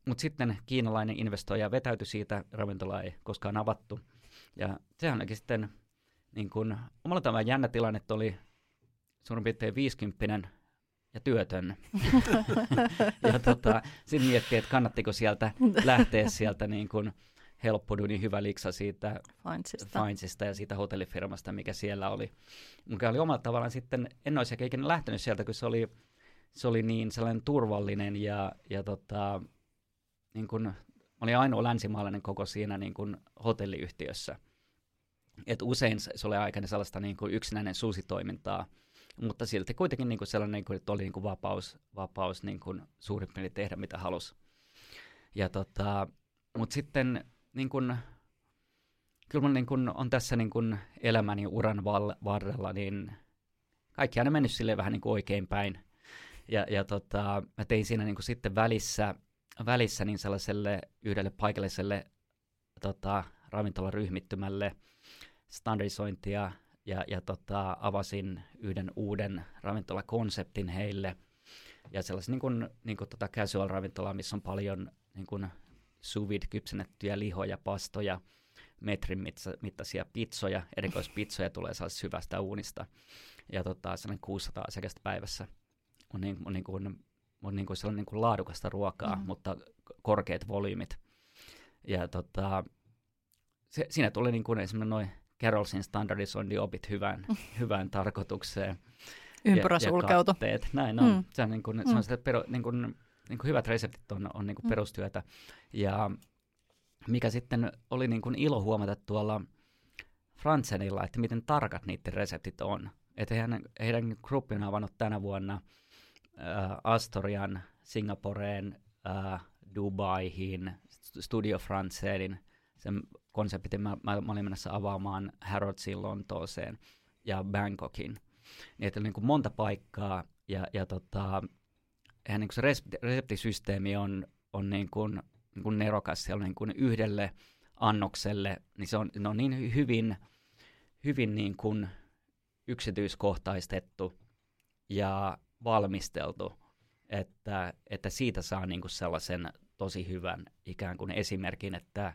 Speaker 1: mutta sitten kiinalainen investoija vetäytyi siitä, ravintola ei koskaan avattu. Ja sehän olikin sitten niin kuin, omalla tavalla jännä tilanne, että oli suurin piirtein 50 ja työtön. ja tota, sitten miettii, että kannattiko sieltä lähteä sieltä niin kuin helppo niin hyvä liksa siitä.
Speaker 2: Findsista
Speaker 1: ja siitä hotellifirmasta, mikä siellä oli. Mikä oli omalla tavallaan sitten, en olisi ikinä lähtenyt sieltä, kun se oli, se oli niin sellainen turvallinen ja, ja tota, niin kuin, oli ainoa länsimaalainen koko siinä niin kuin hotelliyhtiössä. Et usein se oli aika sellaista niin kuin yksinäinen suusitoimintaa, mutta silti kuitenkin niin kuin sellainen, niin kuin, että oli niin kuin vapaus, vapaus niin kuin suurin piirtein tehdä mitä halusi. Ja tota, mutta sitten niin kuin, kyllä niin kuin on tässä niin kuin elämäni uran val- varrella, niin kaikki aina mennyt sille vähän niin kuin oikein päin. Ja, ja tota, mä tein siinä niin kuin sitten välissä, välissä niin sellaiselle yhdelle paikalliselle tota, ravintolaryhmittymälle standardisointia ja, ja tota, avasin yhden uuden ravintolakonseptin heille. Ja sellaisen niin kuin, niin kuin tota casual ravintola, missä on paljon niin kuin sous kypsennettyjä lihoja, pastoja, metrin mittaisia pizzoja, erikoispizzoja tulee sellaisesta hyvästä uunista. Ja tota, sellainen 600 asiakasta päivässä on, niin, on, niin kuin, on niin kuin sellainen niin kuin laadukasta ruokaa, mm. mutta korkeat volyymit. Ja tota, se, siinä tuli niin kuin esimerkiksi noin Carolsin standardisointiopit hyvään, hyvään tarkoitukseen.
Speaker 2: Ympyrä sulkeutui.
Speaker 1: Näin on. Mm. Se on, niin kuin, se on mm. sitä pero, niin kuin, niin kuin hyvät reseptit on, on niin kuin mm. perustyötä. Ja mikä sitten oli niin kuin ilo huomata tuolla Fransenilla, että miten tarkat niiden reseptit on. Että heidän, heidän gruppi on avannut tänä vuonna äh, Astorian, Singaporeen, äh, Dubaihin, Studio Franceelin, sen konseptin mä, mä, mä olin mennessä avaamaan Harrodsin Lontooseen ja Bangkokin. Niin, että niin kuin monta paikkaa ja, ja tota, eihän niin kuin se resepti, reseptisysteemi on, on niin kuin, niin kuin nerokas, siellä on niin kuin yhdelle annokselle, niin se on, ne on niin hyvin, hyvin niin kuin yksityiskohtaistettu. Ja valmisteltu, että, että siitä saa niin kuin sellaisen tosi hyvän ikään kuin esimerkin, että,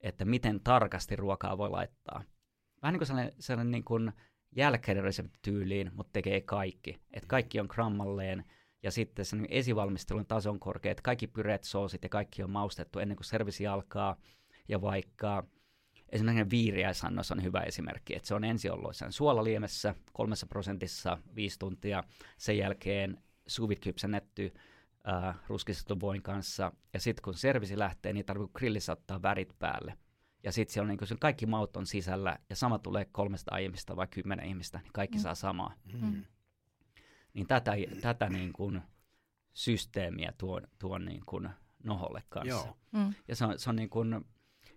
Speaker 1: että miten tarkasti ruokaa voi laittaa. Vähän niin kuin sellainen, sellainen niin kuin jälkeinen reseptityyliin, mutta tekee kaikki. Että kaikki on grammalleen ja sitten sen esivalmistelun taso on korkea, että kaikki pyreet soosit ja kaikki on maustettu ennen kuin servisi alkaa. Ja vaikka esimerkiksi viiriäisannos on hyvä esimerkki, että se on ensin ollut sen suolaliemessä kolmessa prosentissa viisi tuntia, sen jälkeen suvit kypsennetty äh, ruskistettu voin kanssa, ja sitten kun servisi lähtee, niin tarvitsee grillissä ottaa värit päälle. Ja sitten siellä on niin sen kaikki maut on sisällä, ja sama tulee kolmesta ihmistä vai kymmenen ihmistä, niin kaikki mm. saa samaa. Mm niin tätä, tätä niin kuin systeemiä tuon, tuon niin kuin noholle kanssa. Joo. Mm. Ja se on, se on niin kuin,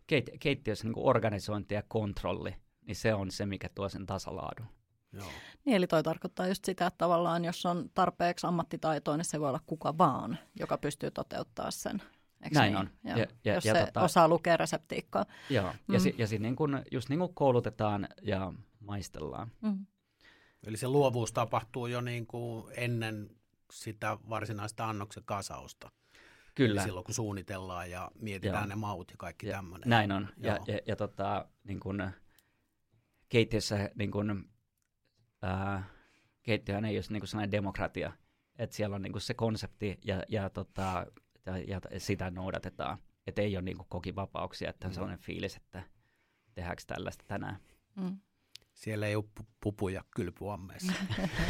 Speaker 1: keit, keittiössä niin organisointi ja kontrolli, niin se on se, mikä tuo sen tasalaadun.
Speaker 2: Joo. Niin, eli toi tarkoittaa just sitä, että tavallaan jos on tarpeeksi ammattitaitoa, niin se voi olla kuka vaan, joka pystyy toteuttaa sen.
Speaker 1: Eks Näin niin? on.
Speaker 2: Ja, ja, ja, jos ja se tota, osaa lukea reseptiikkaa.
Speaker 1: Joo, mm. ja, si, ja si, niin kun, just niin kuin koulutetaan ja maistellaan. Mm.
Speaker 3: Eli se luovuus tapahtuu jo niin kuin ennen sitä varsinaista annoksen kasausta.
Speaker 1: Kyllä.
Speaker 3: Silloin kun suunnitellaan ja mietitään Joo. ne maut ja kaikki ja, tämmöinen.
Speaker 1: Näin on. Joo. Ja, ja, ja tota, niin kun, keittiössä niin kun, ää, keittiöhän ei ole niin kuin sellainen demokratia, että siellä on niin kuin se konsepti ja, ja, tota, ja, ja sitä noudatetaan. Että ei ole niin kuin kokivapauksia, että on mm. sellainen fiilis, että tehdäänkö tällaista tänään. Mm.
Speaker 3: Siellä ei ole pupuja kylpyammeessa.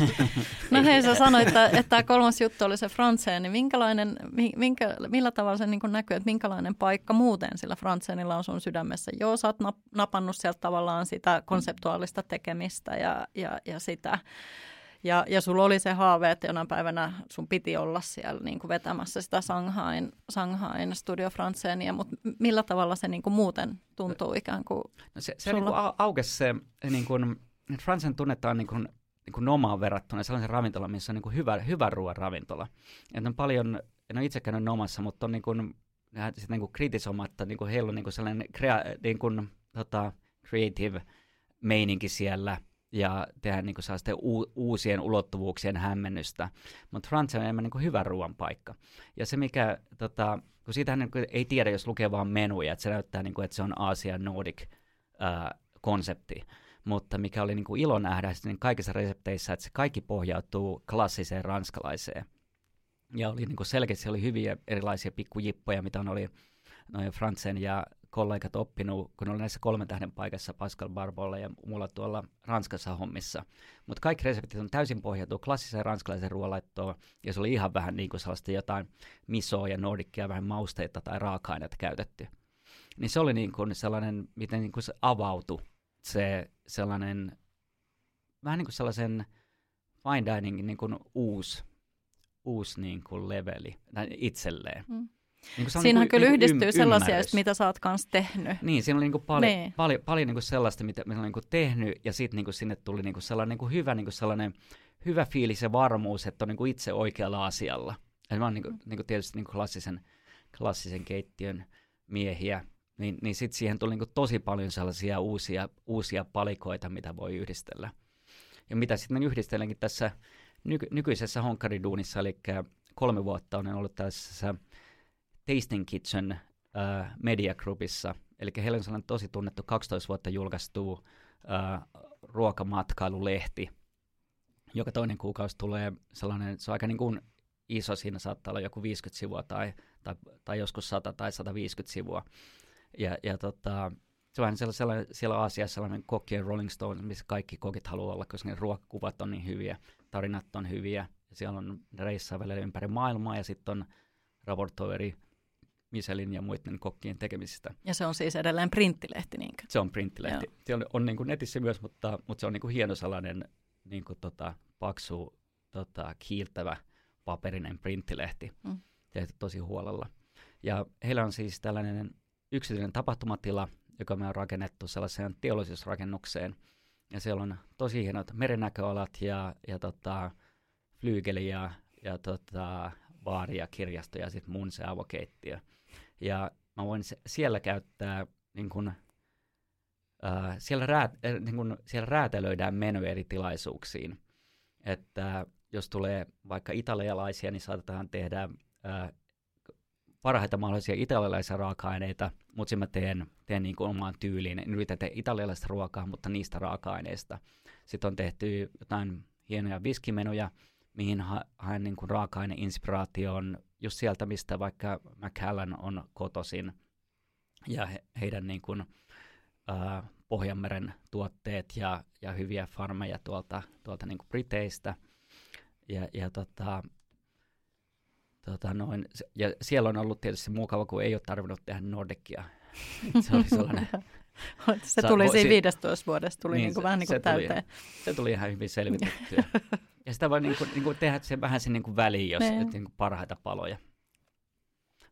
Speaker 2: no hei, sä sanoit, että, että tämä kolmas juttu oli se Frantseen, niin minkälainen, minkä, millä tavalla se niin näkyy, että minkälainen paikka muuten sillä Frantseenilla on sun sydämessä? Joo, sä oot napannut sieltä tavallaan sitä konseptuaalista tekemistä ja, ja, ja sitä ja, ja sulla oli se haave, että jonain päivänä sun piti olla siellä niin kuin vetämässä sitä Shanghain, Shanghain Studio Franceenia, mutta millä tavalla se niin kuin muuten tuntuu ikään kuin
Speaker 1: no se, se niin kuin aukesi se, niin kuin, Francen tunnetaan niin kuin, niin kuin Nomaan verrattuna sellaisen ravintola, missä on niin kuin hyvä, hyvä ruoan ravintola. Että on paljon en ole itse käynyt Nomassa, mutta on niin kuin, sit niin kuin kritisoimatta, niin kuin heillä on niin kuin sellainen krea, niin kuin, tota, creative meininki siellä ja tehdä niin kuin u- uusien ulottuvuuksien hämmennystä. Mutta Frantsi on enemmän niin kuin hyvä ruoan paikka. Ja se, mikä, tota, kun siitähän niin kuin ei tiedä, jos lukee vaan menuja, että se näyttää, niin kuin, että se on Asia Nordic äh, konsepti. Mutta mikä oli niin kuin ilo nähdä niin kaikissa resepteissä, että se kaikki pohjautuu klassiseen ranskalaiseen. Ja oli niin kuin selkeästi oli hyviä erilaisia pikkujippoja, mitä on oli noin Fransen ja kollegat oppinut, kun olin näissä kolmen tähden paikassa Pascal Barbolla ja mulla tuolla Ranskassa hommissa. Mutta kaikki reseptit on täysin pohjautu klassiseen ranskalaisen ruoanlaittoon, ja se oli ihan vähän niin kuin sellaista jotain misoa ja nordikkia, vähän mausteita tai raaka-aineita käytetty. Niin se oli niin kuin sellainen, miten niin kuin se avautui, se sellainen, vähän niin kuin sellaisen fine dining niin kuin uusi, uusi niin kuin leveli itselleen. Mm.
Speaker 2: Niin Siinähän niin kyllä niin yhdistyy ym- sellaisia, ymmärrys. mitä sä oot kanssa tehnyt.
Speaker 1: Niin, siinä oli niin pali- niin. paljon, paljon niin sellaista, mitä, mitä olen niin tehnyt, ja sitten niin sinne tuli niin sellainen niin hyvä, niin sellainen hyvä fiilis ja varmuus, että on niin itse oikealla asialla. Eli mä oon niin kuin, niin tietysti niin klassisen, klassisen keittiön miehiä, niin, niin sitten siihen tuli niin tosi paljon sellaisia uusia, uusia palikoita, mitä voi yhdistellä. Ja mitä sitten yhdistelenkin tässä nyky- nykyisessä honkkariduunissa, eli kolme vuotta olen ollut tässä Tasting Kitchen äh, Media Groupissa. Eli heillä on sellainen tosi tunnettu 12 vuotta julkaistu äh, ruokamatkailu-lehti. Joka toinen kuukausi tulee sellainen, se on aika niin kuin iso, siinä saattaa olla joku 50 sivua tai, tai, tai joskus 100 tai 150 sivua. Ja, ja tota, se on siellä, siellä, siellä Aasiassa sellainen kokkien Rolling Stone, missä kaikki kokit haluaa olla, koska ne ruokakuvat on niin hyviä, tarinat on hyviä. Ja siellä on reissaa välillä ympäri maailmaa ja sitten on raportoiri Michelin ja muiden kokkien tekemisistä.
Speaker 2: Ja se on siis edelleen printtilehti, niinkö?
Speaker 1: Se on printtilehti. Joo. Se on, on niin kuin netissä myös, mutta, mutta se on niin kuin hieno sellainen niin kuin tota, paksu, tota, kiiltävä paperinen printtilehti. Mm. Tehty tosi huolella. Ja heillä on siis tällainen yksityinen tapahtumatila, joka me on rakennettu sellaiseen teollisuusrakennukseen. Ja siellä on tosi hienot merennäköalat ja, ja tota, flyygeli ja, ja tota, baari ja kirjasto ja sitten mun se avokeittiö. Ja mä voin siellä käyttää, niin kun, äh, siellä, räät, äh, niin kun, siellä räätälöidään menuja eri tilaisuuksiin. Että jos tulee vaikka italialaisia, niin saatetaan tehdä äh, parhaita mahdollisia italialaisia raaka-aineita, mutta sitten mä teen, teen niin kuin omaan tyyliin. En yritä tehdä italialaista ruokaa, mutta niistä raaka-aineista. Sitten on tehty jotain hienoja viskimenuja, mihin ha- haen niin raaka-aineinspiraation just sieltä, mistä vaikka McCallan on kotosin ja he, heidän niin kuin, äh, Pohjanmeren tuotteet ja, ja hyviä farmeja tuolta, tuolta niin kuin Briteistä. Ja, ja, tota, tota noin, ja siellä on ollut tietysti mukava, kun ei ole tarvinnut tehdä Nordicia.
Speaker 2: se oli sellainen... se tuli siinä 15 vuodessa, tuli niin, niin kuin, vähän niin kuin se täyteen.
Speaker 1: Tuli, se tuli ihan hyvin selvitettyä. ja sitä voi niin kuin, niin kuin tehdä se vähän sen niin kuin väliin, jos niin. niin kuin parhaita paloja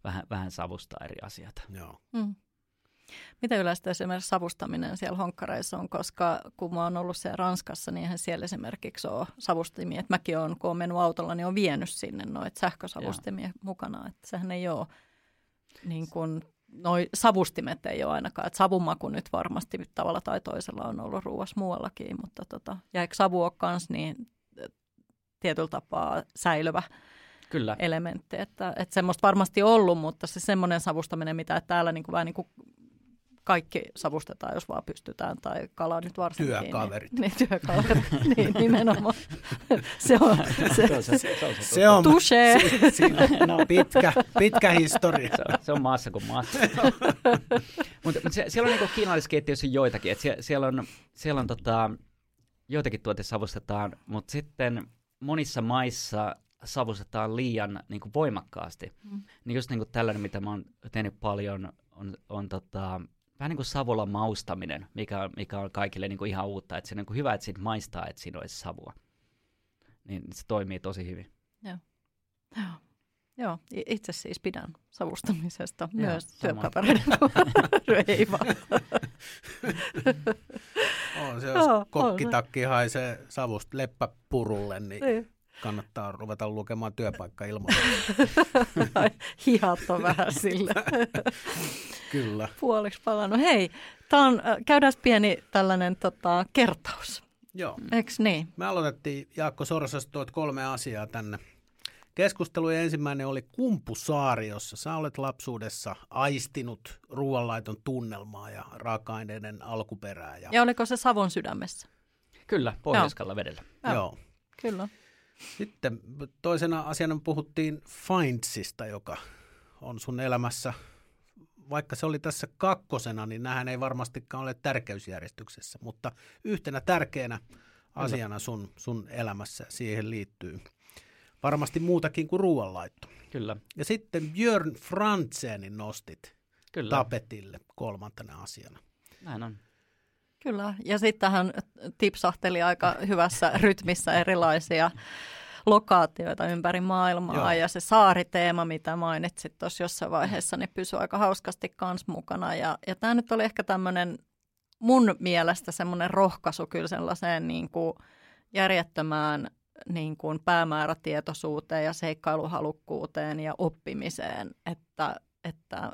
Speaker 1: vähän, vähän savustaa eri asioita.
Speaker 3: Joo. Mm.
Speaker 2: Mitä yleistä esimerkiksi savustaminen siellä honkkareissa on, koska kun mä oon ollut siellä Ranskassa, niin eihän siellä esimerkiksi ole savustimia. Et mäkin olen, kun olen mennyt autolla, niin on vienyt sinne noita sähkösavustimia Joo. mukana. Että sehän ei ole niin kuin, noi savustimet ei ole ainakaan. Että savumaku nyt varmasti tavalla tai toisella on ollut ruuassa muuallakin, mutta tota, ja eikö savu ole kans niin tietyllä tapaa säilyvä
Speaker 1: Kyllä.
Speaker 2: elementti. Että, että semmoista varmasti ollut, mutta se semmoinen savustaminen, mitä täällä niin kuin vähän niin kuin kaikki savustetaan, jos vaan pystytään, tai kala nyt varsinkin.
Speaker 3: Niin- työkaverit.
Speaker 2: Niin, niin työkaverit, niin nimenomaan. Se on, se, se, se,
Speaker 3: se on,
Speaker 2: Touché.
Speaker 3: Si, si, no, pitkä, pitkä historia.
Speaker 1: Se on, se on maassa kuin maassa. mutta mut se, siellä on niin kiinalaiskeittiössä joitakin, että sie, siellä on, siellä on tota, joitakin tuote savustetaan, mutta sitten monissa maissa savustetaan liian niin kuin voimakkaasti. Mm. Niin just niin kuin tällainen, mitä mä oon tehnyt paljon, on, on tota, vähän niin kuin savulla maustaminen, mikä, mikä on kaikille niin kuin ihan uutta. Että se on niin kuin hyvä, että siitä maistaa, että siinä olisi savua. Niin se toimii tosi hyvin.
Speaker 2: Joo. Joo. Joo, itse siis pidän savustamisesta Joo, myös työkavereiden ei vaan.
Speaker 3: on se, jos kokkitakki haisee savusta leppäpurulle, niin... niin kannattaa ruveta lukemaan työpaikka
Speaker 2: Hihat on vähän sillä.
Speaker 3: Kyllä.
Speaker 2: Puoliksi palannut. Hei, tää on, käydään pieni tällainen tota, kertaus.
Speaker 3: Joo.
Speaker 2: Eks niin?
Speaker 3: Me aloitettiin Jaakko Sorsasta toit kolme asiaa tänne Keskustelujen ensimmäinen oli Kumpusaari, jossa sä olet lapsuudessa aistinut ruoanlaiton tunnelmaa ja raaka-aineiden alkuperää. Ja,
Speaker 2: ja oliko se Savon sydämessä?
Speaker 1: Kyllä, Pohjoiskalla vedellä.
Speaker 3: Joo. Joo.
Speaker 2: Kyllä.
Speaker 3: Sitten toisena asiana puhuttiin Findsista, joka on sun elämässä, vaikka se oli tässä kakkosena, niin nähän ei varmastikaan ole tärkeysjärjestyksessä, mutta yhtenä tärkeänä asiana sun, sun elämässä siihen liittyy varmasti muutakin kuin ruoanlaitto.
Speaker 1: Kyllä.
Speaker 3: Ja sitten Björn Frantsenin nostit
Speaker 1: Kyllä.
Speaker 3: tapetille kolmantena asiana.
Speaker 1: Näin on.
Speaker 2: Kyllä, ja sitten hän tipsahteli aika hyvässä rytmissä erilaisia lokaatioita ympäri maailmaa. Joo. Ja se saariteema, mitä mainitsit tuossa jossain vaiheessa, niin pysyi aika hauskasti kans mukana. Ja, ja tämä nyt oli ehkä tämmöinen mun mielestä semmoinen rohkaisu kyllä sellaiseen niin kuin järjettömään niin kuin päämäärätietoisuuteen ja seikkailuhalukkuuteen ja oppimiseen, että, että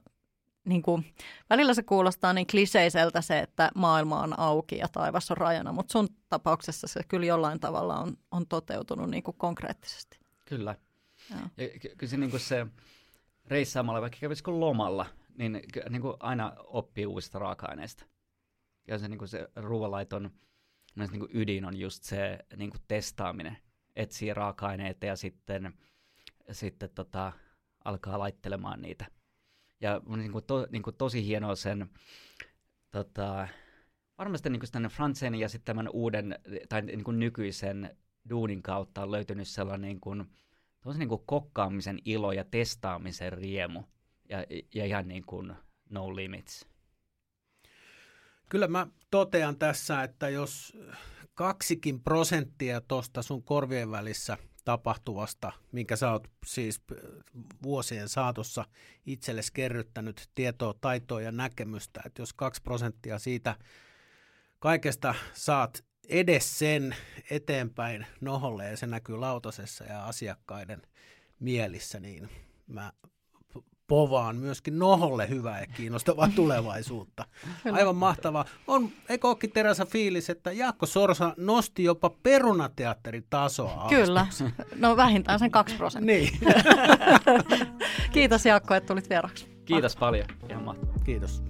Speaker 2: niin kuin, välillä se kuulostaa niin kliseiseltä se, että maailma on auki ja taivas on rajana, mutta sun tapauksessa se kyllä jollain tavalla on, on toteutunut niin kuin konkreettisesti.
Speaker 1: Kyllä. Ja. kyllä se, niin kuin se reissaamalla, vaikka kävisikö lomalla, niin, niin kuin aina oppii uusista raaka-aineista. Ja se, niin kuin se ruoanlaiton niin kuin ydin on just se niin kuin testaaminen etsii raaka-aineita ja sitten, sitten tota, alkaa laittelemaan niitä. Ja niin kuin to, niin kuin tosi hienoa sen, tota, varmasti niin kuin Franzenin ja sitten tämän uuden tai niin kuin nykyisen duunin kautta on löytynyt sellainen niin kuin, niin kuin kokkaamisen ilo ja testaamisen riemu ja, ja ihan niin kuin no limits.
Speaker 3: Kyllä mä totean tässä, että jos kaksikin prosenttia tuosta sun korvien välissä tapahtuvasta, minkä sä oot siis vuosien saatossa itsellesi kerryttänyt tietoa, taitoa ja näkemystä, että jos kaksi prosenttia siitä kaikesta saat edes sen eteenpäin noholle ja se näkyy lautasessa ja asiakkaiden mielissä, niin mä povaan myöskin Noholle hyvää ja kiinnostavaa tulevaisuutta. Aivan mahtavaa. On, eikö olekin Teresa fiilis, että Jaakko Sorsa nosti jopa perunateatterin tasoa
Speaker 2: Kyllä, no vähintään sen kaksi prosenttia.
Speaker 3: niin.
Speaker 2: Kiitos Jaakko, että tulit vieraksi.
Speaker 1: Kiitos paljon. Ihan mahtavaa.
Speaker 3: Kiitos.